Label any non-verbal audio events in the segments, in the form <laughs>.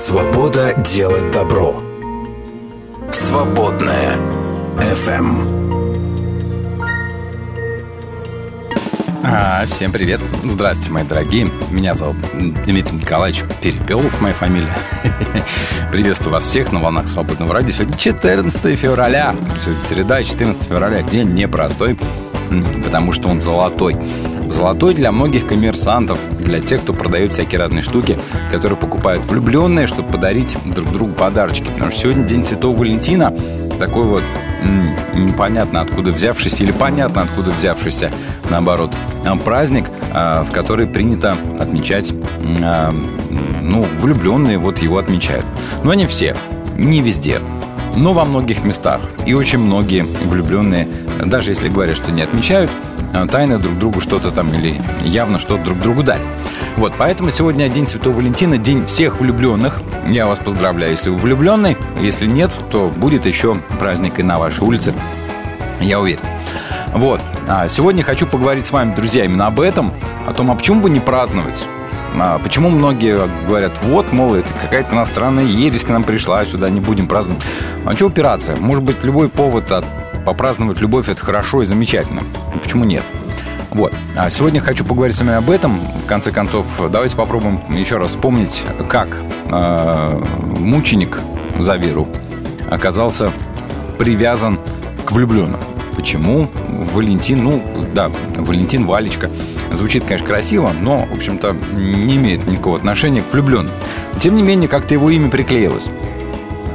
Свобода делать добро. Свободная FM. А, всем привет. Здравствуйте, мои дорогие. Меня зовут Дмитрий Николаевич Перепелов, моя фамилия. <laughs> Приветствую вас всех на волнах Свободного радио. Сегодня 14 февраля. Сегодня среда, 14 февраля. День непростой, потому что он золотой. Золотой для многих коммерсантов, для тех, кто продает всякие разные штуки, которые покупают влюбленные, чтобы подарить друг другу подарочки. Потому что сегодня День Святого Валентина, такой вот непонятно откуда взявшийся или понятно откуда взявшийся, наоборот, а, праздник, а, в который принято отмечать, а, ну, влюбленные вот его отмечают. Но не все, не везде но во многих местах. И очень многие влюбленные, даже если говорят, что не отмечают, Э, тайно друг другу что-то там или явно что-то друг другу дать. Вот, поэтому сегодня День Святого Валентина, День всех влюбленных. Я вас поздравляю, если вы влюбленный. Если нет, то будет еще праздник и на вашей улице. Я уверен. Вот. А сегодня хочу поговорить с вами, друзья, именно об этом. О том, а почему бы не праздновать? А почему многие говорят, вот, мол, это какая-то иностранная ересь к нам пришла, сюда не будем праздновать. А что упираться? Может быть, любой повод от попраздновать любовь – это хорошо и замечательно. Почему нет? Вот. А сегодня хочу поговорить с вами об этом. В конце концов, давайте попробуем еще раз вспомнить, как э, мученик за веру оказался привязан к влюбленным. Почему Валентин, ну да, Валентин, Валечка, звучит, конечно, красиво, но, в общем-то, не имеет никакого отношения к влюбленным. Тем не менее, как-то его имя приклеилось,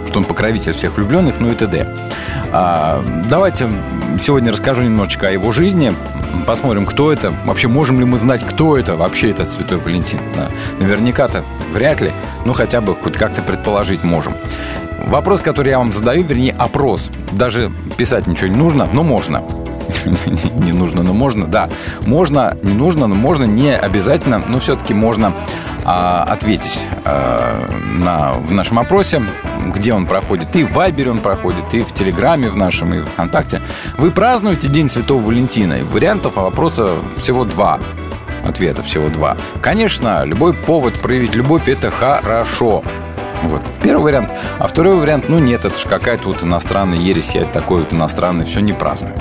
что он покровитель всех влюбленных, ну и т.д. А, давайте сегодня расскажу немножечко о его жизни. Посмотрим, кто это. Вообще, можем ли мы знать, кто это вообще этот Святой Валентин? Наверняка-то вряд ли, но хотя бы хоть как-то предположить можем. Вопрос, который я вам задаю, вернее, опрос. Даже писать ничего не нужно, но можно. <laughs> Не нужно, но можно, да. Можно, не нужно, но можно, не обязательно, но все-таки можно а, ответить а, на, в нашем опросе где он проходит. И в Вайбере он проходит, и в Телеграме в нашем, и в ВКонтакте. Вы празднуете День Святого Валентина? Вариантов вопроса всего два. Ответа всего два. Конечно, любой повод проявить любовь – это хорошо. Вот, первый вариант. А второй вариант, ну нет, это же какая-то вот иностранная ересь, я такой вот иностранный, все не праздную.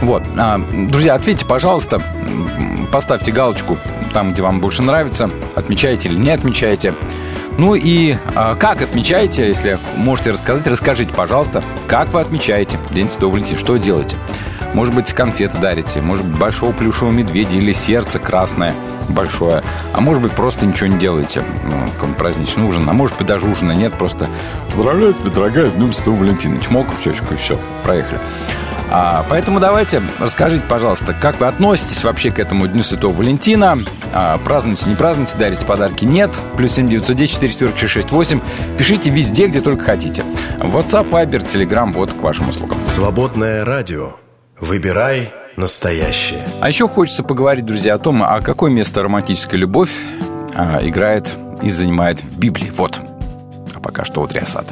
Вот, а, друзья, ответьте, пожалуйста, поставьте галочку там, где вам больше нравится, отмечаете или не отмечаете. Ну и а, как отмечаете, если можете рассказать, расскажите, пожалуйста, как вы отмечаете День Святого Валентина, что делаете? Может быть, конфеты дарите, может быть, большого плюшевого медведя или сердце красное большое, а может быть, просто ничего не делаете, ну, какой праздничный ужин, а может быть, даже ужина нет, просто поздравляю тебя, дорогая, с Днем Святого Валентина, чмок в щечку и все, проехали. А, поэтому давайте расскажите, пожалуйста, как вы относитесь вообще к этому Дню Святого Валентина? А, празднуете, не празднуете, дарите подарки? Нет. Плюс 7 910 446 68. Пишите везде, где только хотите. WhatsApp, Viber, Telegram, вот к вашим услугам. Свободное радио. Выбирай настоящее. А еще хочется поговорить, друзья, о том, а какое место романтическая любовь а, играет и занимает в Библии. Вот. А пока что вот Риасад.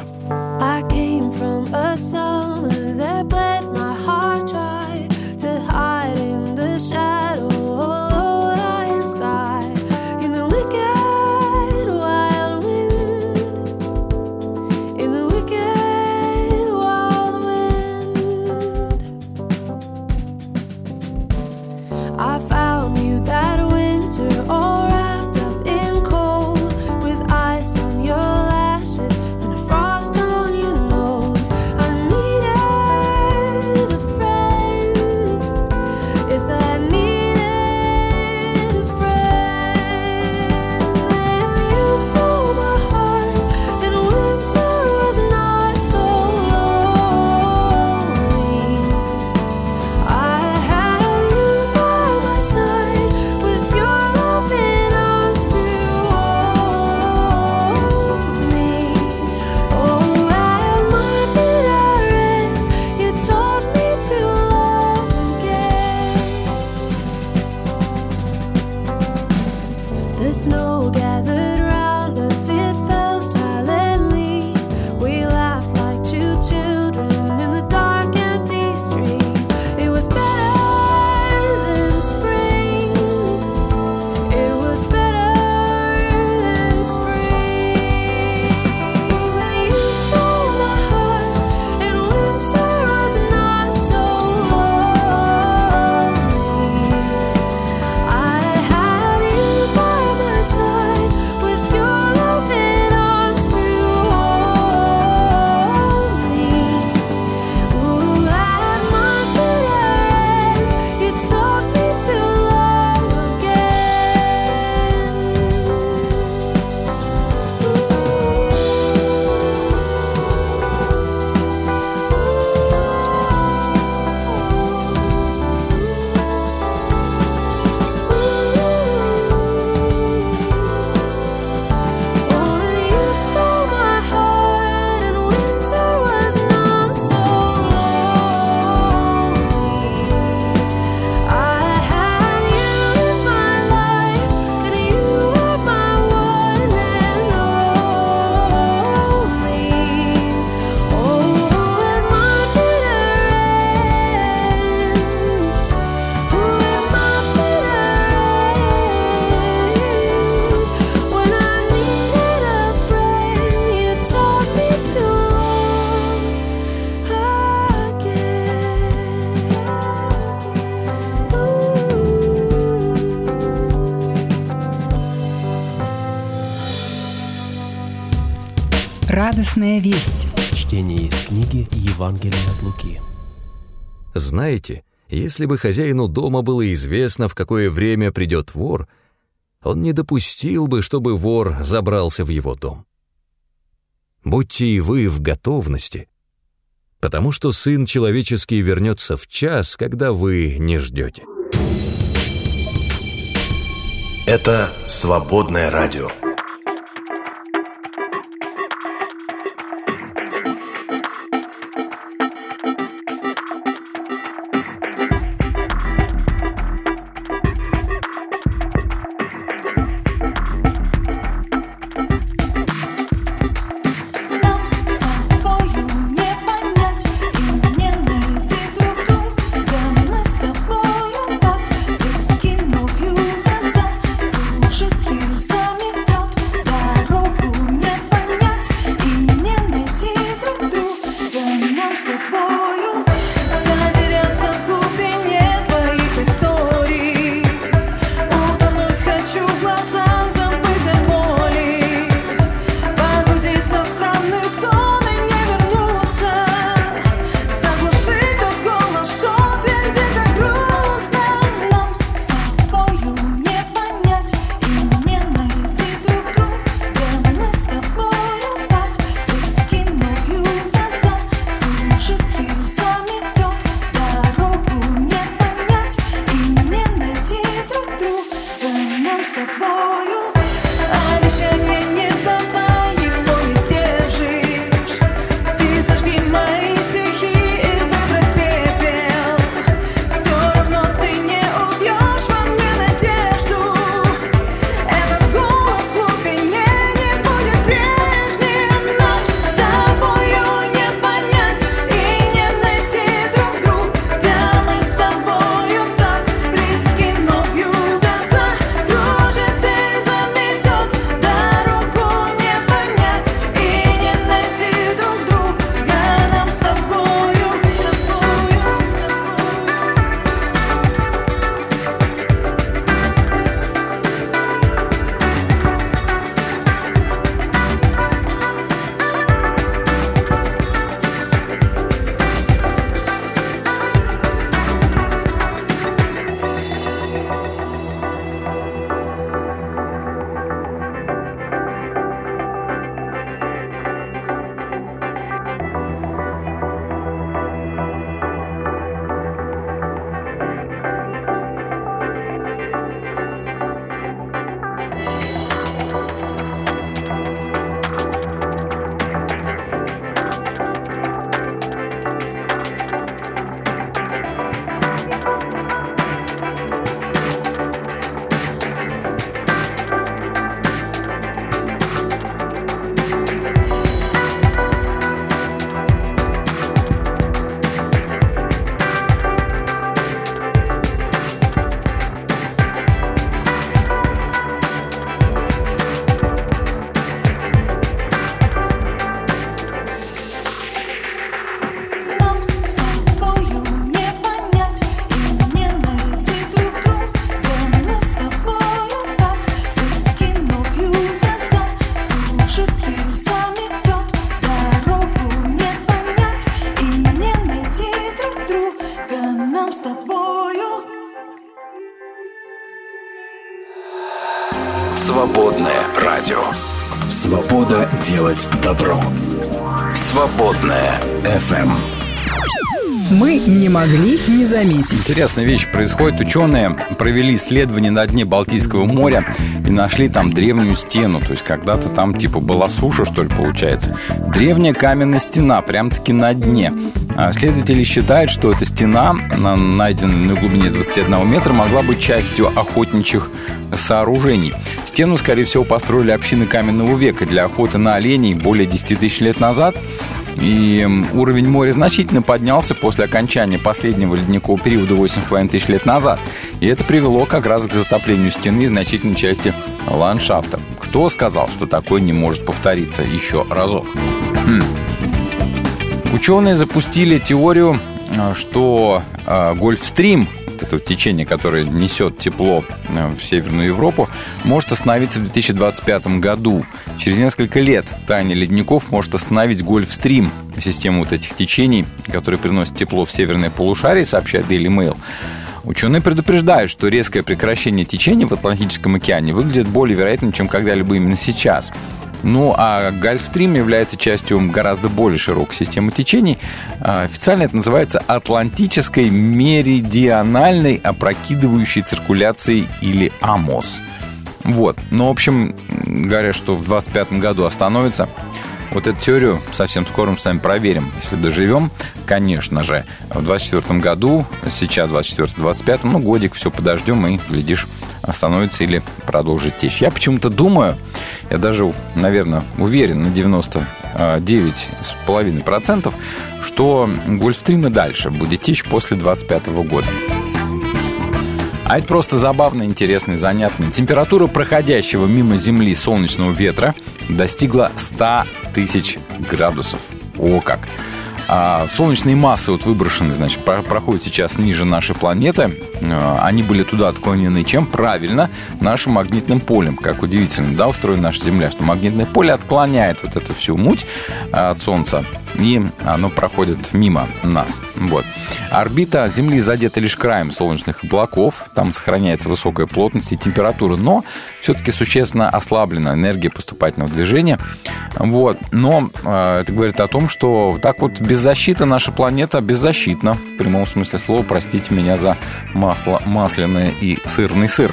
Радостная весть. Чтение из книги Евангелия от Луки. Знаете, если бы хозяину дома было известно, в какое время придет вор, он не допустил бы, чтобы вор забрался в его дом. Будьте и вы в готовности, потому что Сын Человеческий вернется в час, когда вы не ждете. Это «Свободное радио». Делать добро. Свободная FM. Мы не могли не заметить. Интересная вещь происходит. Ученые провели исследование на дне Балтийского моря и нашли там древнюю стену. То есть когда-то там типа была суша, что ли, получается. Древняя каменная стена, прям-таки на дне. А следователи считают, что эта стена, найденная на глубине 21 метра, могла быть частью охотничьих сооружений. Стену, скорее всего, построили общины каменного века для охоты на оленей более 10 тысяч лет назад. И уровень моря значительно поднялся после окончания последнего ледникового периода 8,5 тысяч лет назад. И это привело как раз к затоплению стены и значительной части ландшафта. Кто сказал, что такое не может повториться еще разок? Хм. Ученые запустили теорию что э, Гольфстрим, это течение, которое несет тепло э, в Северную Европу, может остановиться в 2025 году. Через несколько лет таяние ледников может остановить Гольфстрим, систему вот этих течений, которые приносят тепло в северное полушарие, сообщает Daily Mail. Ученые предупреждают, что резкое прекращение течения в Атлантическом океане выглядит более вероятным, чем когда-либо именно сейчас. Ну, а Гольфстрим является частью гораздо более широкой системы течений. А, официально это называется Атлантической меридиональной опрокидывающей циркуляцией или АМОС. Вот. Ну, в общем, говорят, что в 2025 году остановится. Вот эту теорию совсем скоро мы с вами проверим, если доживем. Конечно же, в 24 году, сейчас 24-25, ну, годик все подождем и, глядишь, остановится или продолжит течь. Я почему-то думаю, я даже, наверное, уверен на 99,5%, что Гольфстрим и дальше будет течь после 25 года. А это просто забавно, интересно и занятно. Температура проходящего мимо Земли солнечного ветра достигла 100 тысяч градусов. О как! А солнечные массы вот выброшены, значит, проходят сейчас ниже нашей планеты. А, они были туда отклонены чем? Правильно, нашим магнитным полем. Как удивительно, да, устроена наша Земля, что магнитное поле отклоняет вот эту всю муть а, от Солнца и оно проходит мимо нас. Вот. Орбита Земли задета лишь краем солнечных облаков, там сохраняется высокая плотность и температура, но все-таки существенно ослаблена энергия поступательного движения. Вот. Но э, это говорит о том, что так вот без защиты наша планета беззащитна, в прямом смысле слова, простите меня за масло масляное и сырный сыр.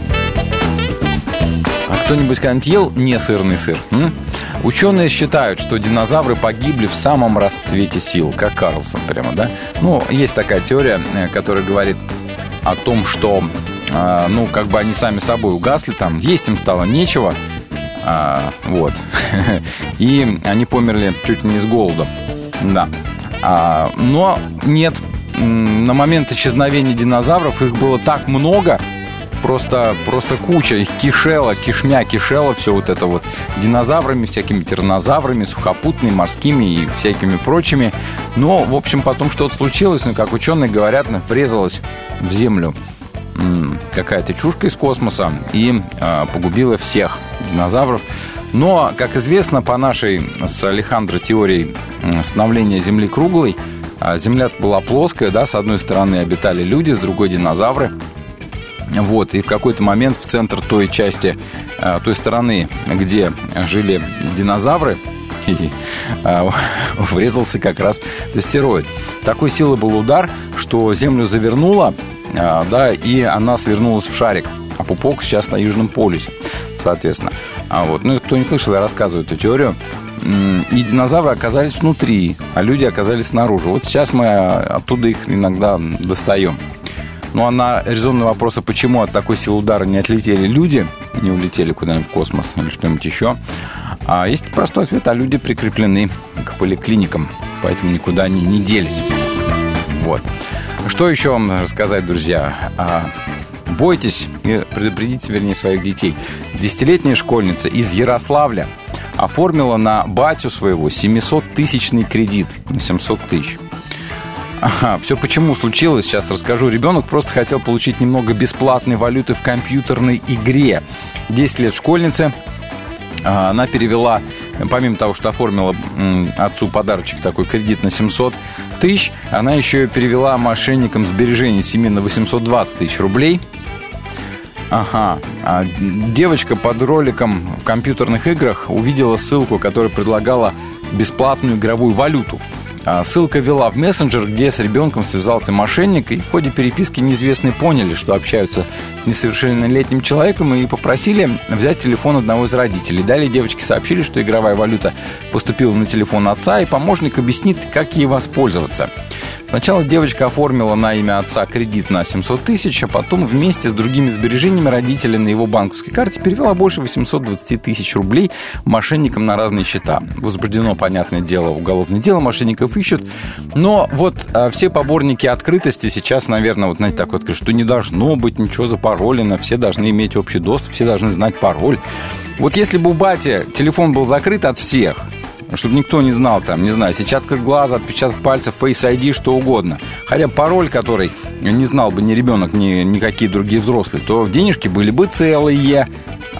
А кто-нибудь когда-нибудь ел не сырный сыр? М? Ученые считают, что динозавры погибли в самом расцвете сил, как Карлсон прямо, да? Ну, есть такая теория, э, которая говорит о том, что, э, ну, как бы они сами собой угасли, там, есть им стало нечего, а, вот. <laughs> И они померли чуть ли не с голода. Да. А, но нет, на момент исчезновения динозавров их было так много, просто, просто куча, их кишела, кишмя кишела, все вот это вот динозаврами, всякими тиранозаврами, сухопутными, морскими и всякими прочими. Но, в общем, потом что-то случилось, ну, как ученые говорят, врезалась в землю какая-то чушка из космоса и э, погубила всех динозавров. Но, как известно, по нашей с Алехандро теории становления Земли круглой, а Земля была плоская, да, с одной стороны обитали люди, с другой динозавры. Вот, и в какой-то момент в центр той части, э, той стороны, где жили динозавры, <laughs> э, <laughs> врезался как раз астероид. Такой силы был удар, что Землю завернуло, э, да, и она свернулась в шарик, а пупок сейчас на Южном полюсе, соответственно. А вот, ну, кто не слышал, я рассказываю эту теорию. И динозавры оказались внутри, а люди оказались снаружи. Вот сейчас мы оттуда их иногда достаем. Ну а на резонный вопрос, а почему от такой силы удара не отлетели люди, не улетели куда-нибудь в космос или что-нибудь еще, а есть простой ответ, а люди прикреплены к поликлиникам, поэтому никуда они не делись. Вот. Что еще вам рассказать, друзья? А, бойтесь и предупредите, вернее, своих детей. Десятилетняя школьница из Ярославля оформила на батю своего 700-тысячный кредит на 700 тысяч. Ага, все почему случилось, сейчас расскажу. Ребенок просто хотел получить немного бесплатной валюты в компьютерной игре. 10 лет школьницы. А, она перевела, помимо того, что оформила отцу подарочек такой кредит на 700 тысяч, она еще перевела мошенникам сбережений семьи на 820 тысяч рублей. Ага. А девочка под роликом в компьютерных играх увидела ссылку, которая предлагала бесплатную игровую валюту – ссылка вела в мессенджер, где с ребенком связался мошенник, и в ходе переписки неизвестные поняли, что общаются с несовершеннолетним человеком и попросили взять телефон одного из родителей. Далее девочки сообщили, что игровая валюта поступила на телефон отца, и помощник объяснит, как ей воспользоваться. Сначала девочка оформила на имя отца кредит на 700 тысяч, а потом вместе с другими сбережениями родителей на его банковской карте перевела больше 820 тысяч рублей мошенникам на разные счета. Возбуждено, понятное дело, уголовное дело, мошенников ищут. Но вот а, все поборники открытости сейчас, наверное, вот знаете, так вот, что не должно быть ничего запаролено, все должны иметь общий доступ, все должны знать пароль. Вот если бы у бати телефон был закрыт от всех, чтобы никто не знал там, не знаю, сетчатка глаза, отпечаток пальцев, Face ID, что угодно. Хотя пароль, который не знал бы ни ребенок, ни никакие другие взрослые, то денежки были бы целые.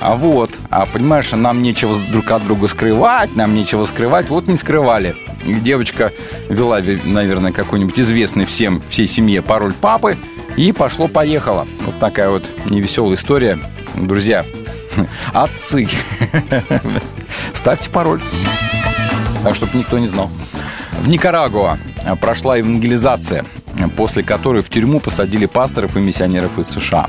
А вот, а понимаешь, нам нечего друг от друга скрывать, нам нечего скрывать, вот не скрывали. Девочка вела, наверное, какой-нибудь известный всем, всей семье пароль папы, и пошло-поехало. Вот такая вот невеселая история. Друзья, <laughs> отцы, <laughs> ставьте пароль, так, чтобы никто не знал. В Никарагуа прошла евангелизация, после которой в тюрьму посадили пасторов и миссионеров из США.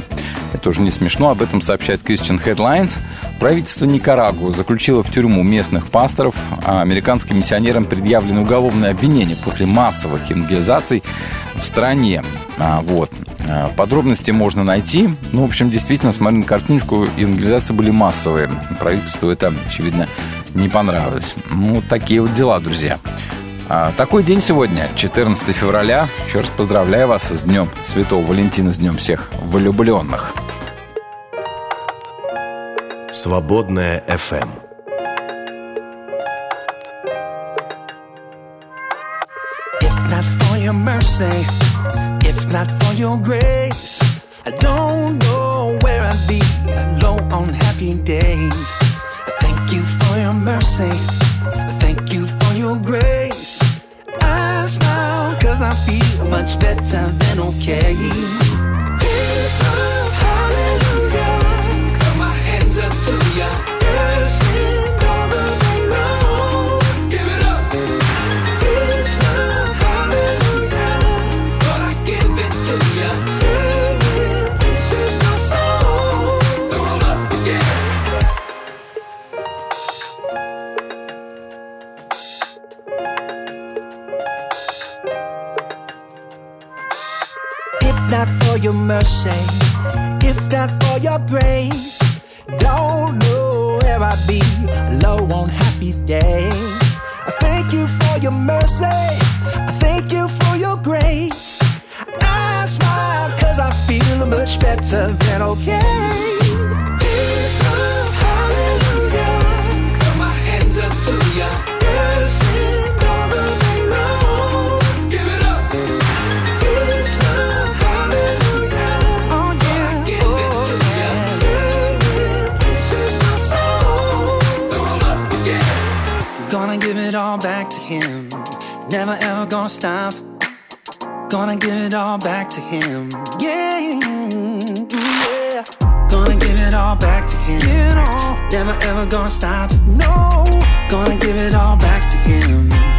Это уже не смешно, об этом сообщает Christian Headlines. Правительство Никарагуа заключило в тюрьму местных пасторов, а американским миссионерам предъявлены уголовные обвинения после массовых евангелизаций в стране. А, вот. А, подробности можно найти. Ну, в общем, действительно, смотря на картиночку, евангелизации были массовые. Правительству это, очевидно, не понравилось. Ну, такие вот дела, друзья. А, такой день сегодня, 14 февраля. Еще раз поздравляю вас с Днем Святого Валентина, с Днем всех влюбленных. Свободная FM. If not for your mercy, if not for your grace, I don't know where I'd be alone on happy days. I thank you for your mercy. I feel much better than okay. Peace, love, mercy, if not for your grace, don't know where I'd be low on happy days. I thank you for your mercy, I thank you for your grace. I smile cause I feel much better Gonna stop. Gonna give it all back to him. Yeah, yeah. Gonna give it all back to him. Never ever gonna stop. No, gonna give it all back to him.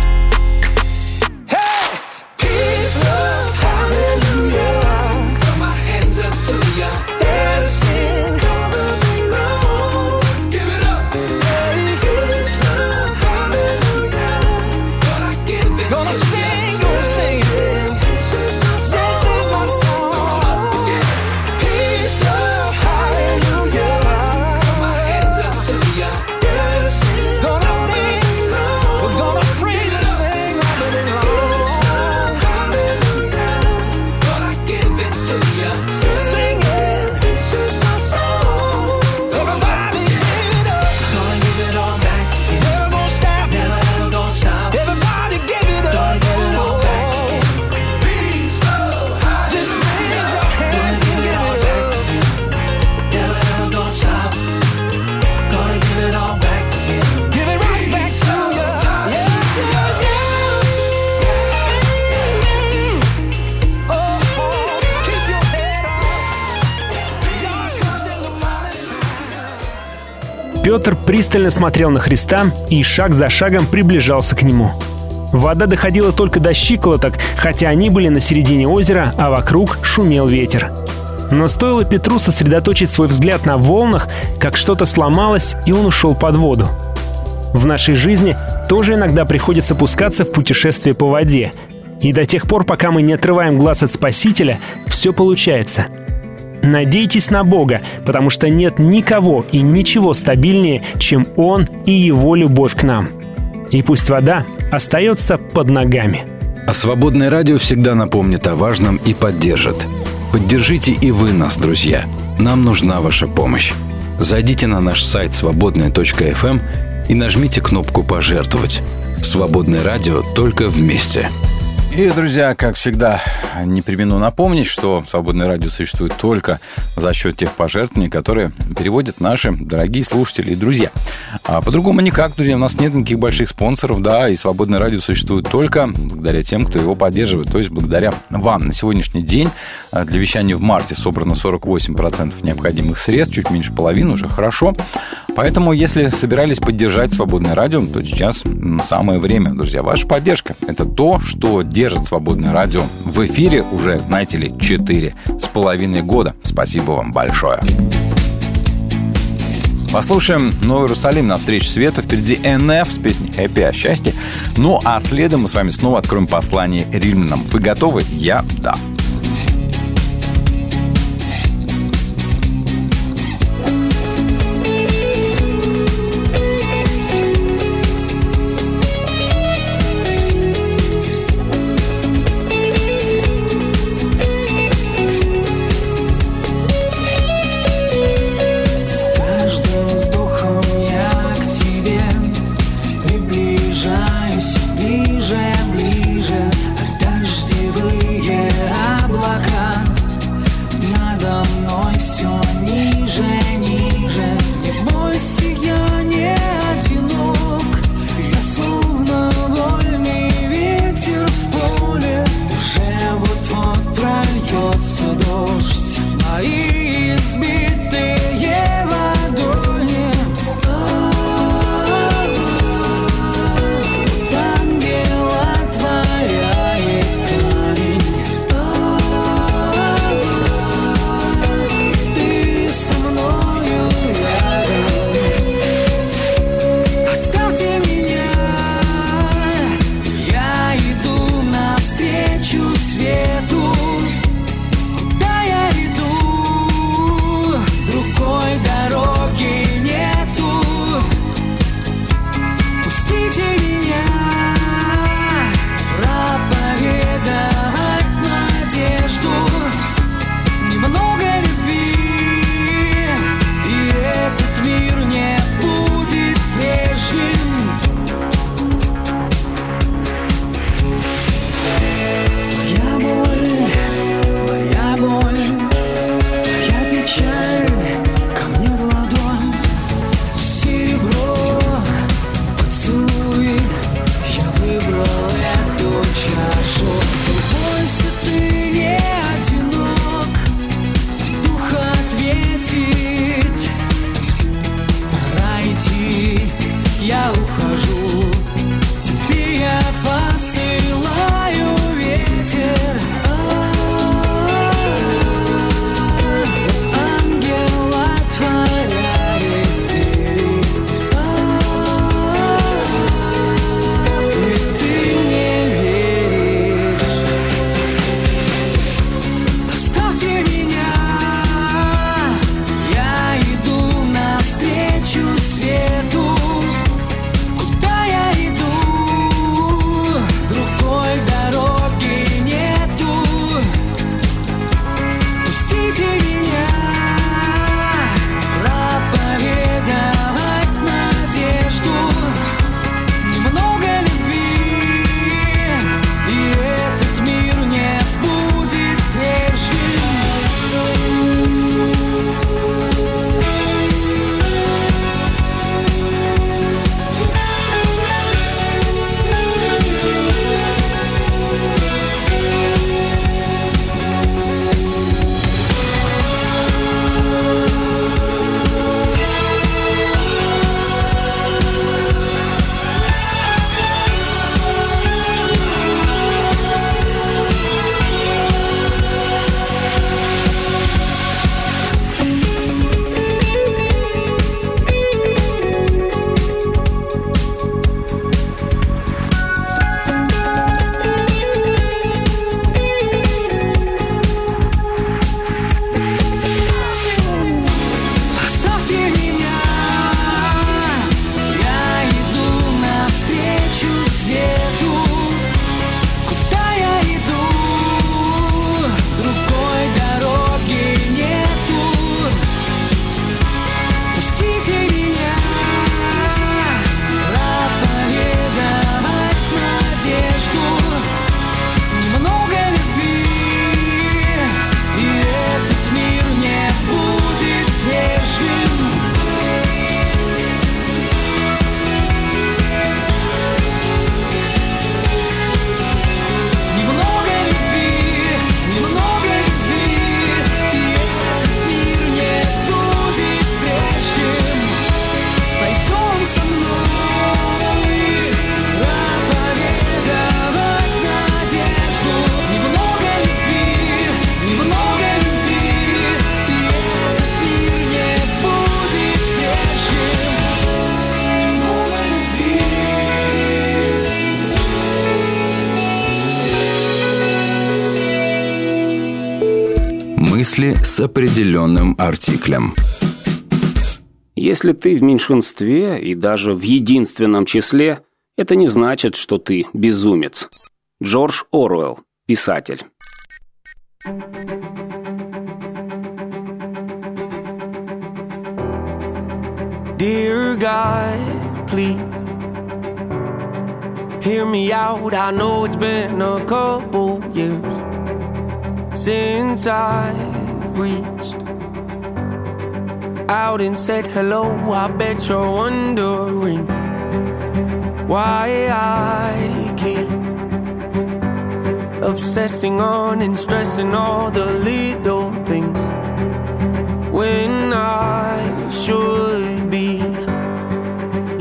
Пристально смотрел на Христа и шаг за шагом приближался к нему. Вода доходила только до щиколоток, хотя они были на середине озера, а вокруг шумел ветер. Но стоило Петру сосредоточить свой взгляд на волнах, как что-то сломалось, и он ушел под воду. В нашей жизни тоже иногда приходится пускаться в путешествие по воде. И до тех пор, пока мы не отрываем глаз от Спасителя, все получается. Надейтесь на Бога, потому что нет никого и ничего стабильнее, чем Он и Его любовь к нам. И пусть вода остается под ногами. А «Свободное радио» всегда напомнит о важном и поддержит. Поддержите и вы нас, друзья. Нам нужна ваша помощь. Зайдите на наш сайт свободная.фм и нажмите кнопку «Пожертвовать». Свободное радио только вместе. И, друзья, как всегда, не примену напомнить, что «Свободное радио» существует только за счет тех пожертвований, которые переводят наши дорогие слушатели и друзья. А по-другому никак, друзья, у нас нет никаких больших спонсоров, да, и «Свободное радио» существует только благодаря тем, кто его поддерживает, то есть благодаря вам. На сегодняшний день а, для вещания в марте собрано 48% необходимых средств, чуть меньше половины, уже хорошо. Поэтому, если собирались поддержать «Свободное радио», то сейчас самое время, друзья. Ваша поддержка – это то, что держит «Свободное радио» в эфире уже, знаете ли, 4 с половиной года. Спасибо вам большое. Послушаем Новый Иерусалим на встречу света. Впереди НФ с песней «Хэппи» о счастье. Ну, а следом мы с вами снова откроем послание римлянам. Вы готовы? Я – да. С определенным артиклем. Если ты в меньшинстве и даже в единственном числе, это не значит, что ты безумец. Джордж Оруэлл, писатель. Dear God, please hear me out. I know it's been a couple years since I've reached out and said hello. I bet you're wondering why I keep obsessing on and stressing all the little things when I should be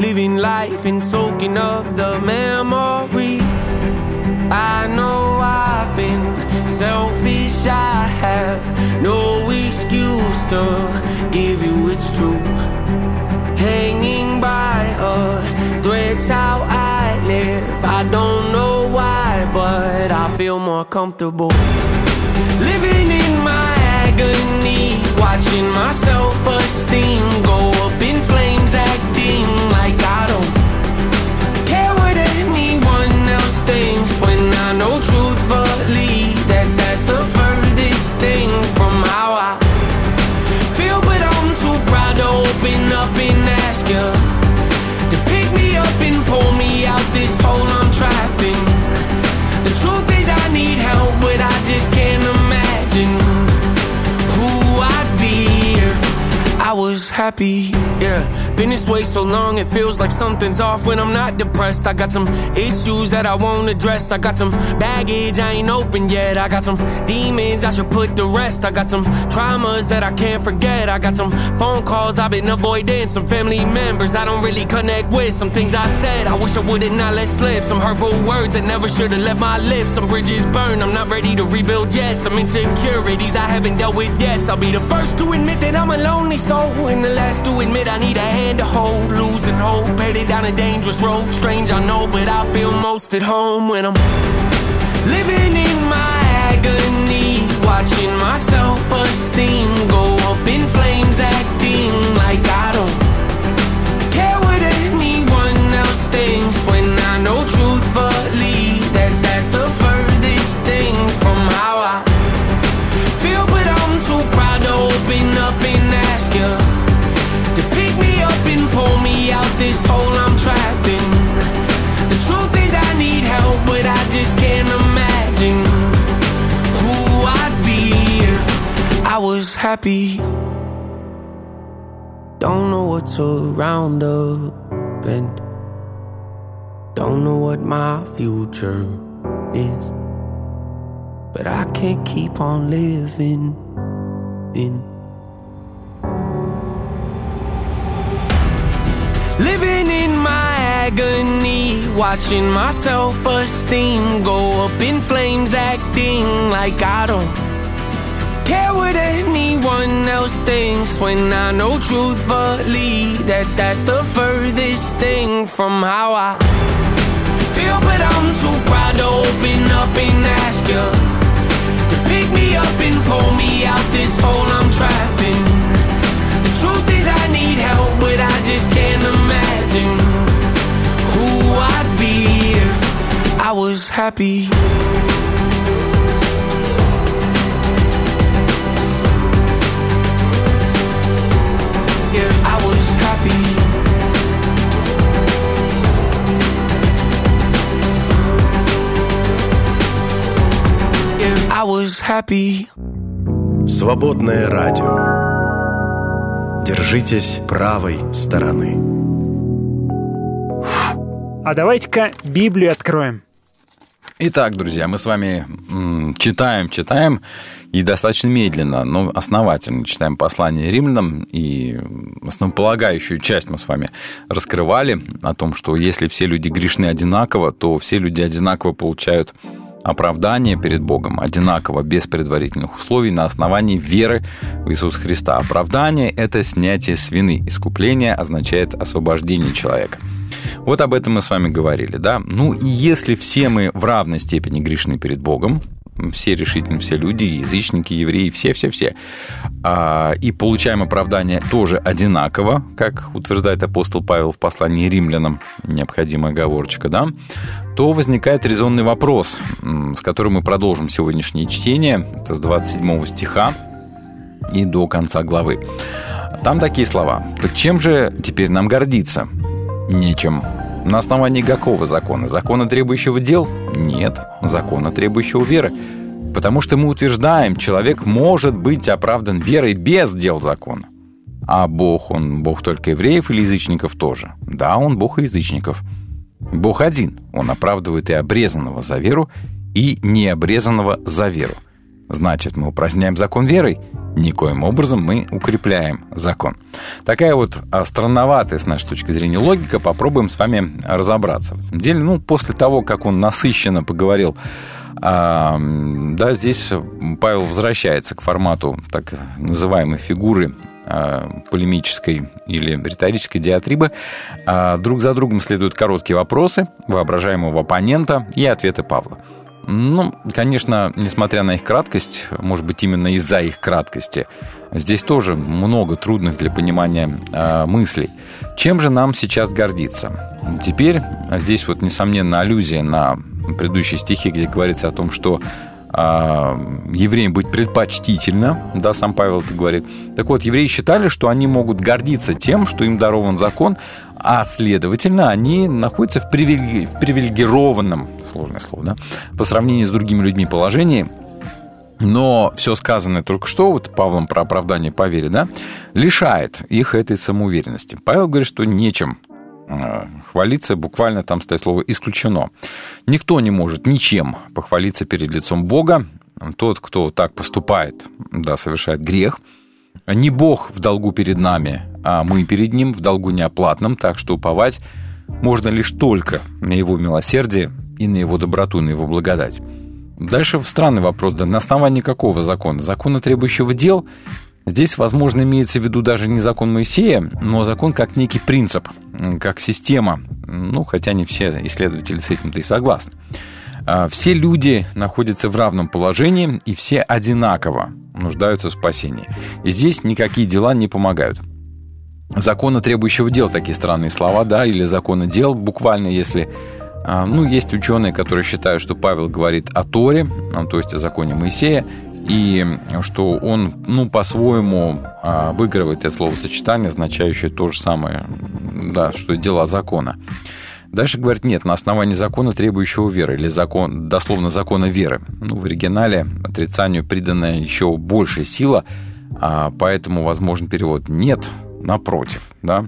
living life and soaking up the memories. I know I've been selfish, I have no excuse to give you it's true. Hanging by a thread's how I live. I don't know why, but I feel more comfortable living in my agony, watching my self-esteem happy. Yeah, been this way so long it feels like something's off when I'm not depressed. I got some issues that I won't address. I got some baggage I ain't open yet. I got some demons I should put to rest. I got some traumas that I can't forget. I got some phone calls I've been avoiding. Some family members I don't really connect with. Some things I said I wish I would've not let slip. Some hurtful words that never should've left my lips. Some bridges burned. I'm not ready to rebuild yet. Some insecurities I haven't dealt with yet. I'll be the first to admit that I'm a lonely soul, and the last to admit I need a hand to hold. Losing hope, headed down a dangerous road. Strange, I know, but I feel most at home when I'm living in my agony, watching my self-esteem go up in flames, acting like I don't care what anyone else thinks. When I know truthfully this hole I'm trapped in. The truth is I need help, but I just can't imagine who I'd be if I was happy. Don't know what's around the bend. Don't know what my future is. But I can't keep on living in Living in my agony, watching my self esteem go up in flames, acting like I don't care what anyone else thinks. When I know truthfully that that's the furthest thing from how I feel, but I'm too proud to open up and ask you to pick me up and pull me out this hole I'm trapped in. The truth is I need help, but I just can't imagine who I'd be if I was happy. I was happy. Свободное радио. Держитесь правой стороны. А давайте-ка Библию откроем. Итак, друзья, мы с вами читаем, читаем, и достаточно медленно, но основательно читаем послание римлянам, и основополагающую часть мы с вами раскрывали о том, что если все люди грешны одинаково, то все люди одинаково получают оправдание перед Богом, одинаково, без предварительных условий, на основании веры в Иисуса Христа. Оправдание – это снятие с вины. Искупление означает освобождение человека. Вот об этом мы с вами говорили, да? Ну и если все мы в равной степени грешны перед Богом, все решительно, все люди, язычники, евреи, все-все-все. А, и получаем оправдание тоже одинаково, как утверждает апостол Павел в послании римлянам, необходимая оговорочка, да, то возникает резонный вопрос, с которым мы продолжим сегодняшнее чтение. Это с 27 стиха и до конца главы. Там такие слова. «Так чем же теперь нам гордиться?» Нечем. На основании какого закона? Закона, требующего дел? Нет. Закона, требующего веры. Потому что мы утверждаем, человек может быть оправдан верой без дел закона. А Бог, он Бог только евреев или язычников тоже? Да, он Бог и язычников. Бог один. Он оправдывает и обрезанного за веру, и необрезанного за веру. Значит, мы упраздняем закон верой? Никоим образом мы укрепляем закон. Такая вот а, странноватая, с нашей точки зрения, логика. Попробуем с вами разобраться в этом деле. Ну, после того, как он насыщенно поговорил а, да, здесь Павел возвращается к формату так называемой фигуры а, полемической или риторической диатрибы. А, друг за другом следуют короткие вопросы воображаемого оппонента и ответы Павла. Ну, конечно, несмотря на их краткость, может быть, именно из-за их краткости, здесь тоже много трудных для понимания э, мыслей. Чем же нам сейчас гордиться? Теперь здесь вот, несомненно, аллюзия на предыдущие стихи, где говорится о том, что евреям быть предпочтительно, да, сам Павел это говорит. Так вот, евреи считали, что они могут гордиться тем, что им дарован закон, а следовательно, они находятся в, привилеги... в привилегированном, сложное слово, да, по сравнению с другими людьми положении, но все сказанное только что, вот Павлом про оправдание по вере, да, лишает их этой самоуверенности. Павел говорит, что нечем хвалиться, буквально там стоит слово «исключено». Никто не может ничем похвалиться перед лицом Бога. Тот, кто так поступает, да, совершает грех. Не Бог в долгу перед нами, а мы перед Ним в долгу неоплатном, так что уповать можно лишь только на Его милосердие и на Его доброту, на Его благодать. Дальше странный вопрос, да на основании какого закона? Закона, требующего дел? Здесь, возможно, имеется в виду даже не закон Моисея, но закон как некий принцип, как система. Ну, хотя не все исследователи с этим-то и согласны. А, Все люди находятся в равном положении, и все одинаково нуждаются в спасении. И здесь никакие дела не помогают. Закона требующего дел, такие странные слова, да, или закона дел, буквально, если а, ну, есть ученые, которые считают, что Павел говорит о Торе, ну, то есть о законе Моисея, и что он, ну, по-своему а, обыгрывает это словосочетание, означающее то же самое, да, что дела закона. Дальше говорит, нет, на основании закона, требующего веры, или закон, дословно закона веры. Ну, в оригинале отрицанию придана еще большая сила, а, поэтому возможен перевод «нет», напротив, да.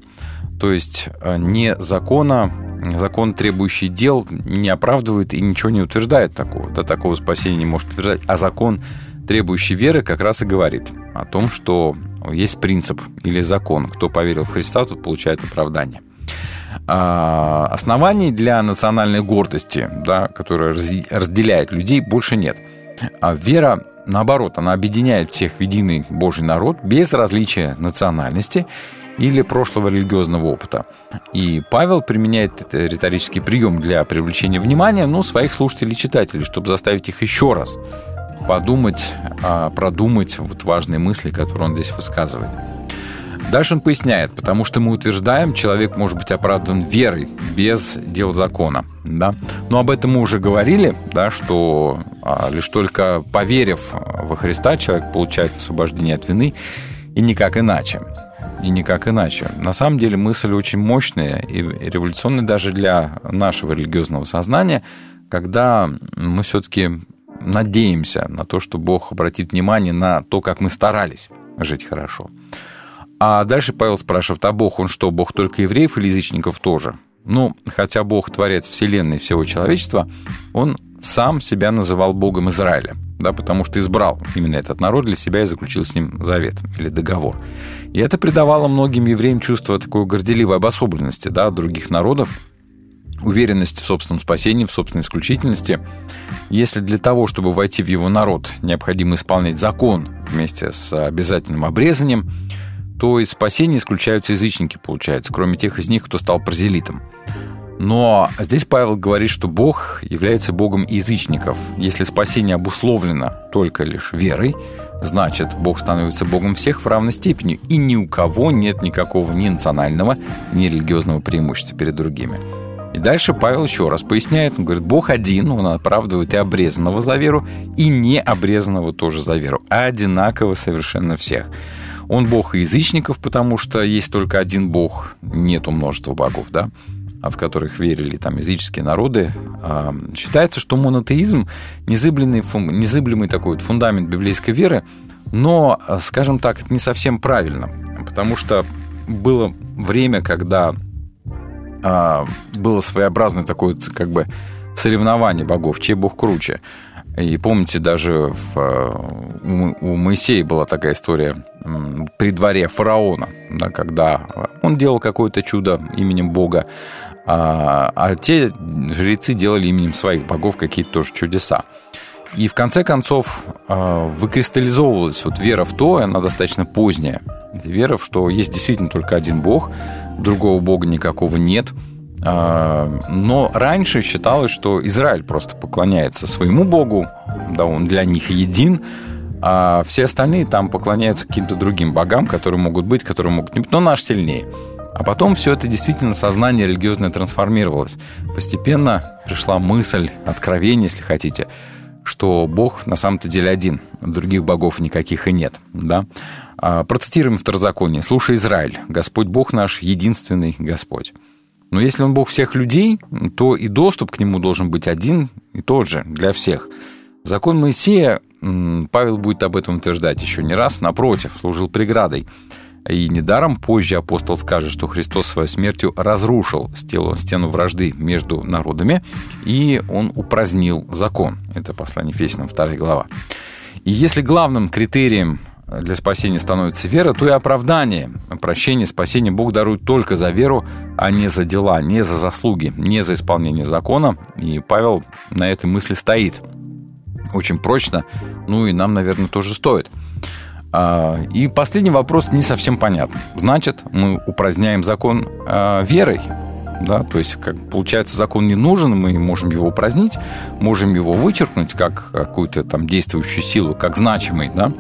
То есть э, не закона, закон, требующий дел, не оправдывает и ничего не утверждает такого. Да, такого спасения не может утверждать. А закон, требующий веры, как раз и говорит о том, что есть принцип или закон. Кто поверил в Христа, тот получает оправдание. А, оснований для национальной гордости, да, которая разделяет людей, больше нет. А вера, наоборот, она объединяет всех в единый Божий народ без различия национальности или прошлого религиозного опыта. И Павел применяет риторический прием для привлечения внимания ну, своих слушателей и читателей, чтобы заставить их еще раз подумать, а, продумать вот важные мысли, которые он здесь высказывает. Дальше он поясняет, потому что мы утверждаем, человек может быть оправдан верой, без дел закона. Да? Но об этом мы уже говорили, да, что а, лишь только поверив во Христа, человек получает освобождение от вины, и никак иначе. И никак иначе. На самом деле мысль очень мощная и революционная даже для нашего религиозного сознания, когда мы все-таки надеемся на то, что Бог обратит внимание на то, как мы старались жить хорошо. А дальше Павел спрашивает, а Бог, он что, Бог только евреев или язычников тоже? Ну, хотя Бог творец Вселенной всего человечества, он сам себя называл Богом Израиля, да, потому что избрал именно этот народ для себя и заключил с ним завет или договор. И это придавало многим евреям чувство такой горделивой обособленности да, от других народов, уверенности в собственном спасении, в собственной исключительности. Если для того, чтобы войти в его народ, необходимо исполнять закон вместе с обязательным обрезанием, то из спасения исключаются язычники, получается, кроме тех из них, кто стал прозелитом. Но здесь Павел говорит, что Бог является Богом язычников. Если спасение обусловлено только лишь верой, значит, Бог становится Богом всех в равной степени, и ни у кого нет никакого ни национального, ни религиозного преимущества перед другими. И дальше Павел еще раз поясняет, он говорит, Бог один, он оправдывает и обрезанного за веру, и необрезанного тоже за веру, а одинаково совершенно всех. Он Бог язычников, потому что есть только один Бог, нету множества богов, да, а в которых верили там языческие народы. А, считается, что монотеизм незыблемый, незыблемый такой вот фундамент библейской веры, но, скажем так, это не совсем правильно, потому что было время, когда было своеобразное такое как бы соревнование богов, чей бог круче. И помните, даже в, э, у Моисея была такая история при дворе фараона, да, когда он делал какое-то чудо именем Бога, а, а те жрецы делали именем своих богов какие-то тоже чудеса. И в конце концов э, выкристаллизовывалась вот вера в то, и она достаточно поздняя. Вера в, что есть действительно только один Бог, другого Бога никакого нет – а, но раньше считалось, что Израиль просто поклоняется своему Богу, да, он для них един, а все остальные там поклоняются каким-то другим богам, которые могут быть, которые могут не быть, но наш сильнее. А потом все это действительно сознание религиозное трансформировалось. Постепенно пришла мысль, откровение, если хотите, что Бог на самом-то деле один, других богов никаких и нет. Да? А, процитируем второзаконие. «Слушай, Израиль, Господь Бог наш, единственный Господь». Но если он Бог всех людей, то и доступ к нему должен быть один и тот же для всех. Закон Моисея, Павел будет об этом утверждать еще не раз, напротив, служил преградой. И недаром позже апостол скажет, что Христос своей смертью разрушил стену, вражды между народами, и он упразднил закон. Это послание Фесиным, 2 глава. И если главным критерием для спасения становится вера, то и оправдание, прощение, спасение Бог дарует только за веру, а не за дела, не за заслуги, не за исполнение закона. И Павел на этой мысли стоит очень прочно, ну и нам, наверное, тоже стоит. А, и последний вопрос не совсем понятен. Значит, мы упраздняем закон а, верой, да, то есть, как получается, закон не нужен, мы можем его упразднить, можем его вычеркнуть как какую-то там действующую силу, как значимый, да,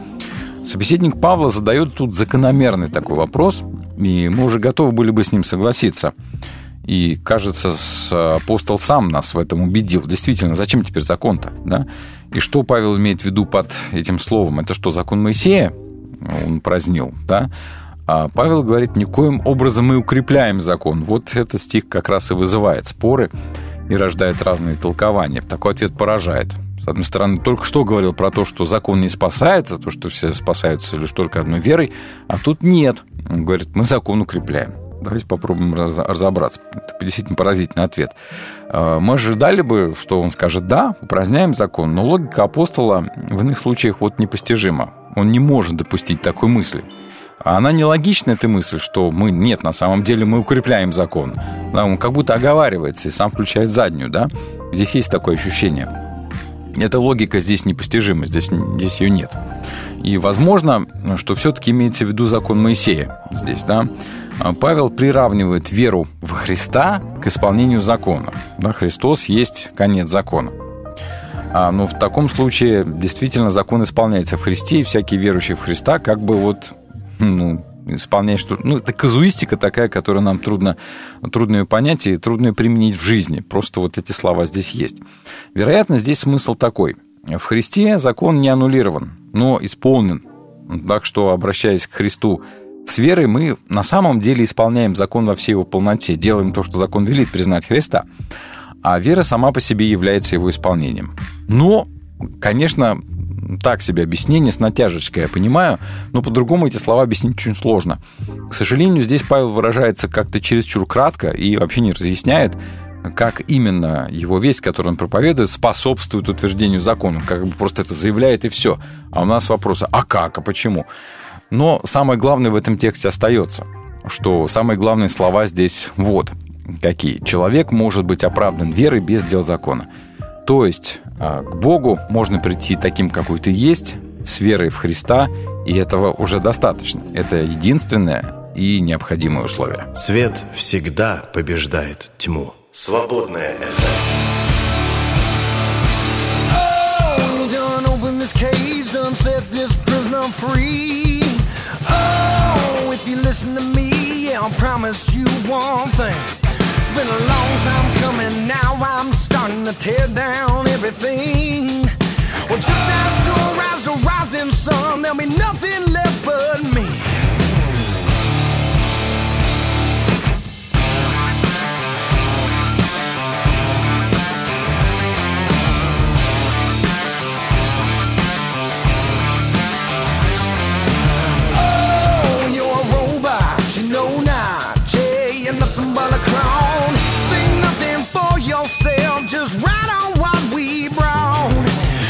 Собеседник Павла задает тут закономерный такой вопрос, и мы уже готовы были бы с ним согласиться. И, кажется, апостол сам нас в этом убедил. Действительно, зачем теперь закон-то? Да? И что Павел имеет в виду под этим словом? Это что, закон Моисея? Он празднил, да? А Павел говорит, никоим образом мы укрепляем закон. Вот этот стих как раз и вызывает споры и рождает разные толкования. Такой ответ поражает. С одной стороны, только что говорил про то, что закон не спасается, то, что все спасаются лишь только одной верой, а тут нет. Он говорит, мы закон укрепляем. Давайте попробуем разобраться. Это действительно поразительный ответ. А, мы ожидали бы, что он скажет «да, упраздняем закон», но логика апостола в иных случаях вот непостижима. Он не может допустить такой мысли. Она нелогична, эта мысль, что мы, нет, на самом деле мы укрепляем закон. Да, он как будто оговаривается и сам включает заднюю, да? Здесь есть такое ощущение. Эта логика здесь непостижима, здесь, здесь ее нет. И возможно, что все-таки имеется в виду закон Моисея здесь, да. А Павел приравнивает веру в Христа к исполнению закона. Да, Христос есть конец закона. А, но в таком случае действительно закон исполняется в Христе, и всякий верующий в Христа как бы вот ну, исполнять что Ну, это казуистика такая, которую нам трудно, трудно ее понять и трудно ее применить в жизни. Просто вот эти слова здесь есть. Вероятно, здесь смысл такой. В Христе закон не аннулирован, но исполнен. Так что, обращаясь к Христу с верой, мы на самом деле исполняем закон во всей его полноте, делаем то, что закон велит признать Христа. А вера сама по себе является его исполнением. Но, конечно, так себе объяснение с натяжечкой, я понимаю, но по-другому эти слова объяснить очень сложно. К сожалению, здесь Павел выражается как-то чересчур кратко и вообще не разъясняет, как именно его весть, которую он проповедует, способствует утверждению закона. Как бы просто это заявляет и все. А у нас вопросы, а как, а почему? Но самое главное в этом тексте остается, что самые главные слова здесь вот какие. Человек может быть оправдан верой без дел закона. То есть а, к Богу можно прийти таким, какой ты есть, с верой в Христа, и этого уже достаточно. Это единственное и необходимое условие. Свет всегда побеждает тьму. Свободная FM. Oh, done open this cage, done set this prisoner free. Oh, if you listen to me, yeah, I promise you one thing. It's been a long time coming, now I'm starting to tear down everything. Well, just as sure as the rising sun, there'll be nothing left but me. Just on what we brought.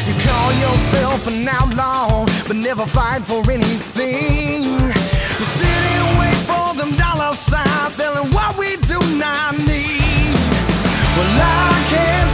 You call yourself an outlaw, but never fight for anything. You sit and wait for them dollar signs, selling what we do not need. Well, I can't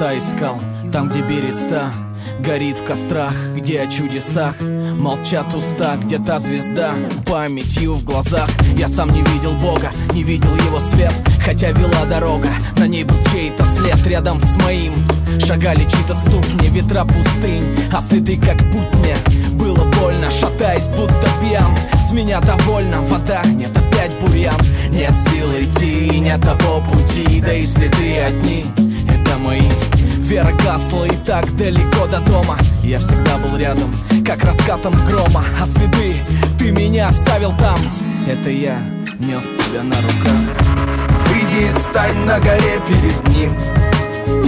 Христа искал Там, где береста горит в кострах Где о чудесах молчат уста Где та звезда памятью в глазах. Я сам не видел Бога, не видел его свет Хотя вела дорога, на ней был чей-то след. Рядом с моим шагали чьи-то ступни Ветра пустынь, а следы как будня Было больно, шатаясь, будто пьян С меня довольно, вода, нет опять бурьян. Нет сил идти, нет того пути Да и следы одни, это мои Вера гасла и так далеко до дома. Я всегда был рядом, как раскатом грома. А следы ты меня оставил там. Это я нес тебя на руках. Выйди и стань на горе перед ним.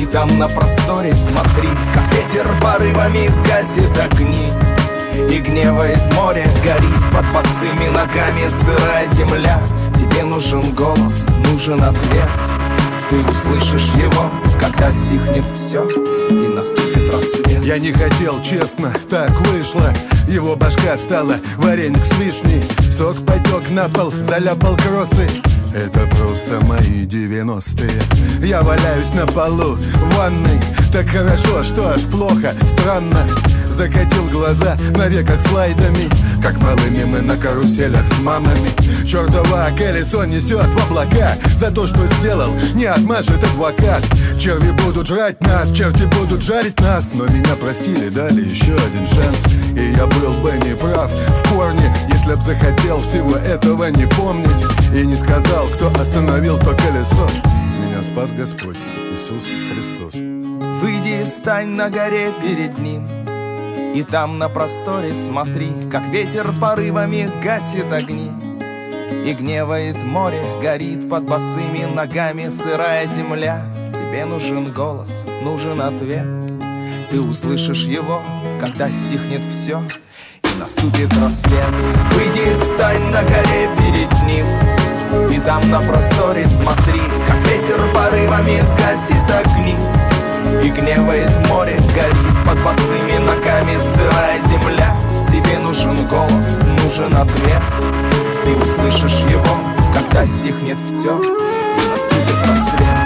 И там на просторе смотри Как ветер порывами гасит огни. И гневает море, горит под босыми ногами сырая земля. Тебе нужен голос, нужен ответ. Ты услышишь его, когда стихнет все И наступит рассвет. Я не хотел, честно, так вышло. Его башка стала вареник с вишней. Сок потек на пол, заляпал кроссы Это просто мои девяностые. Я валяюсь на полу в ванной. Так хорошо, что аж плохо, странно Закатил глаза на веках слайдами Как малыми мы на каруселях с мамами. Чертова колесо несет в облака За то, что сделал, не отмажет адвокат. Черви будут жрать нас, черти будут жарить нас Но меня простили, дали еще один шанс. И я был бы неправ в корне Если б захотел всего этого не помнить. И не сказал, кто остановил то колесо. Меня спас Господь Иисус Христос. Выйди и стань на горе перед ним И там на просторе смотри Как ветер порывами гасит огни. И гневает море, горит под босыми ногами сырая земля. Тебе нужен голос, нужен ответ. Ты услышишь его, когда стихнет все И наступит рассвет. Выйди и стань на горе перед ним. И там на просторе смотри Как ветер порывами гасит огни. И гневает море, горит под босыми ногами сырая земля. Тебе нужен голос, нужен ответ. Ты услышишь его, когда стихнет все И наступит рассвет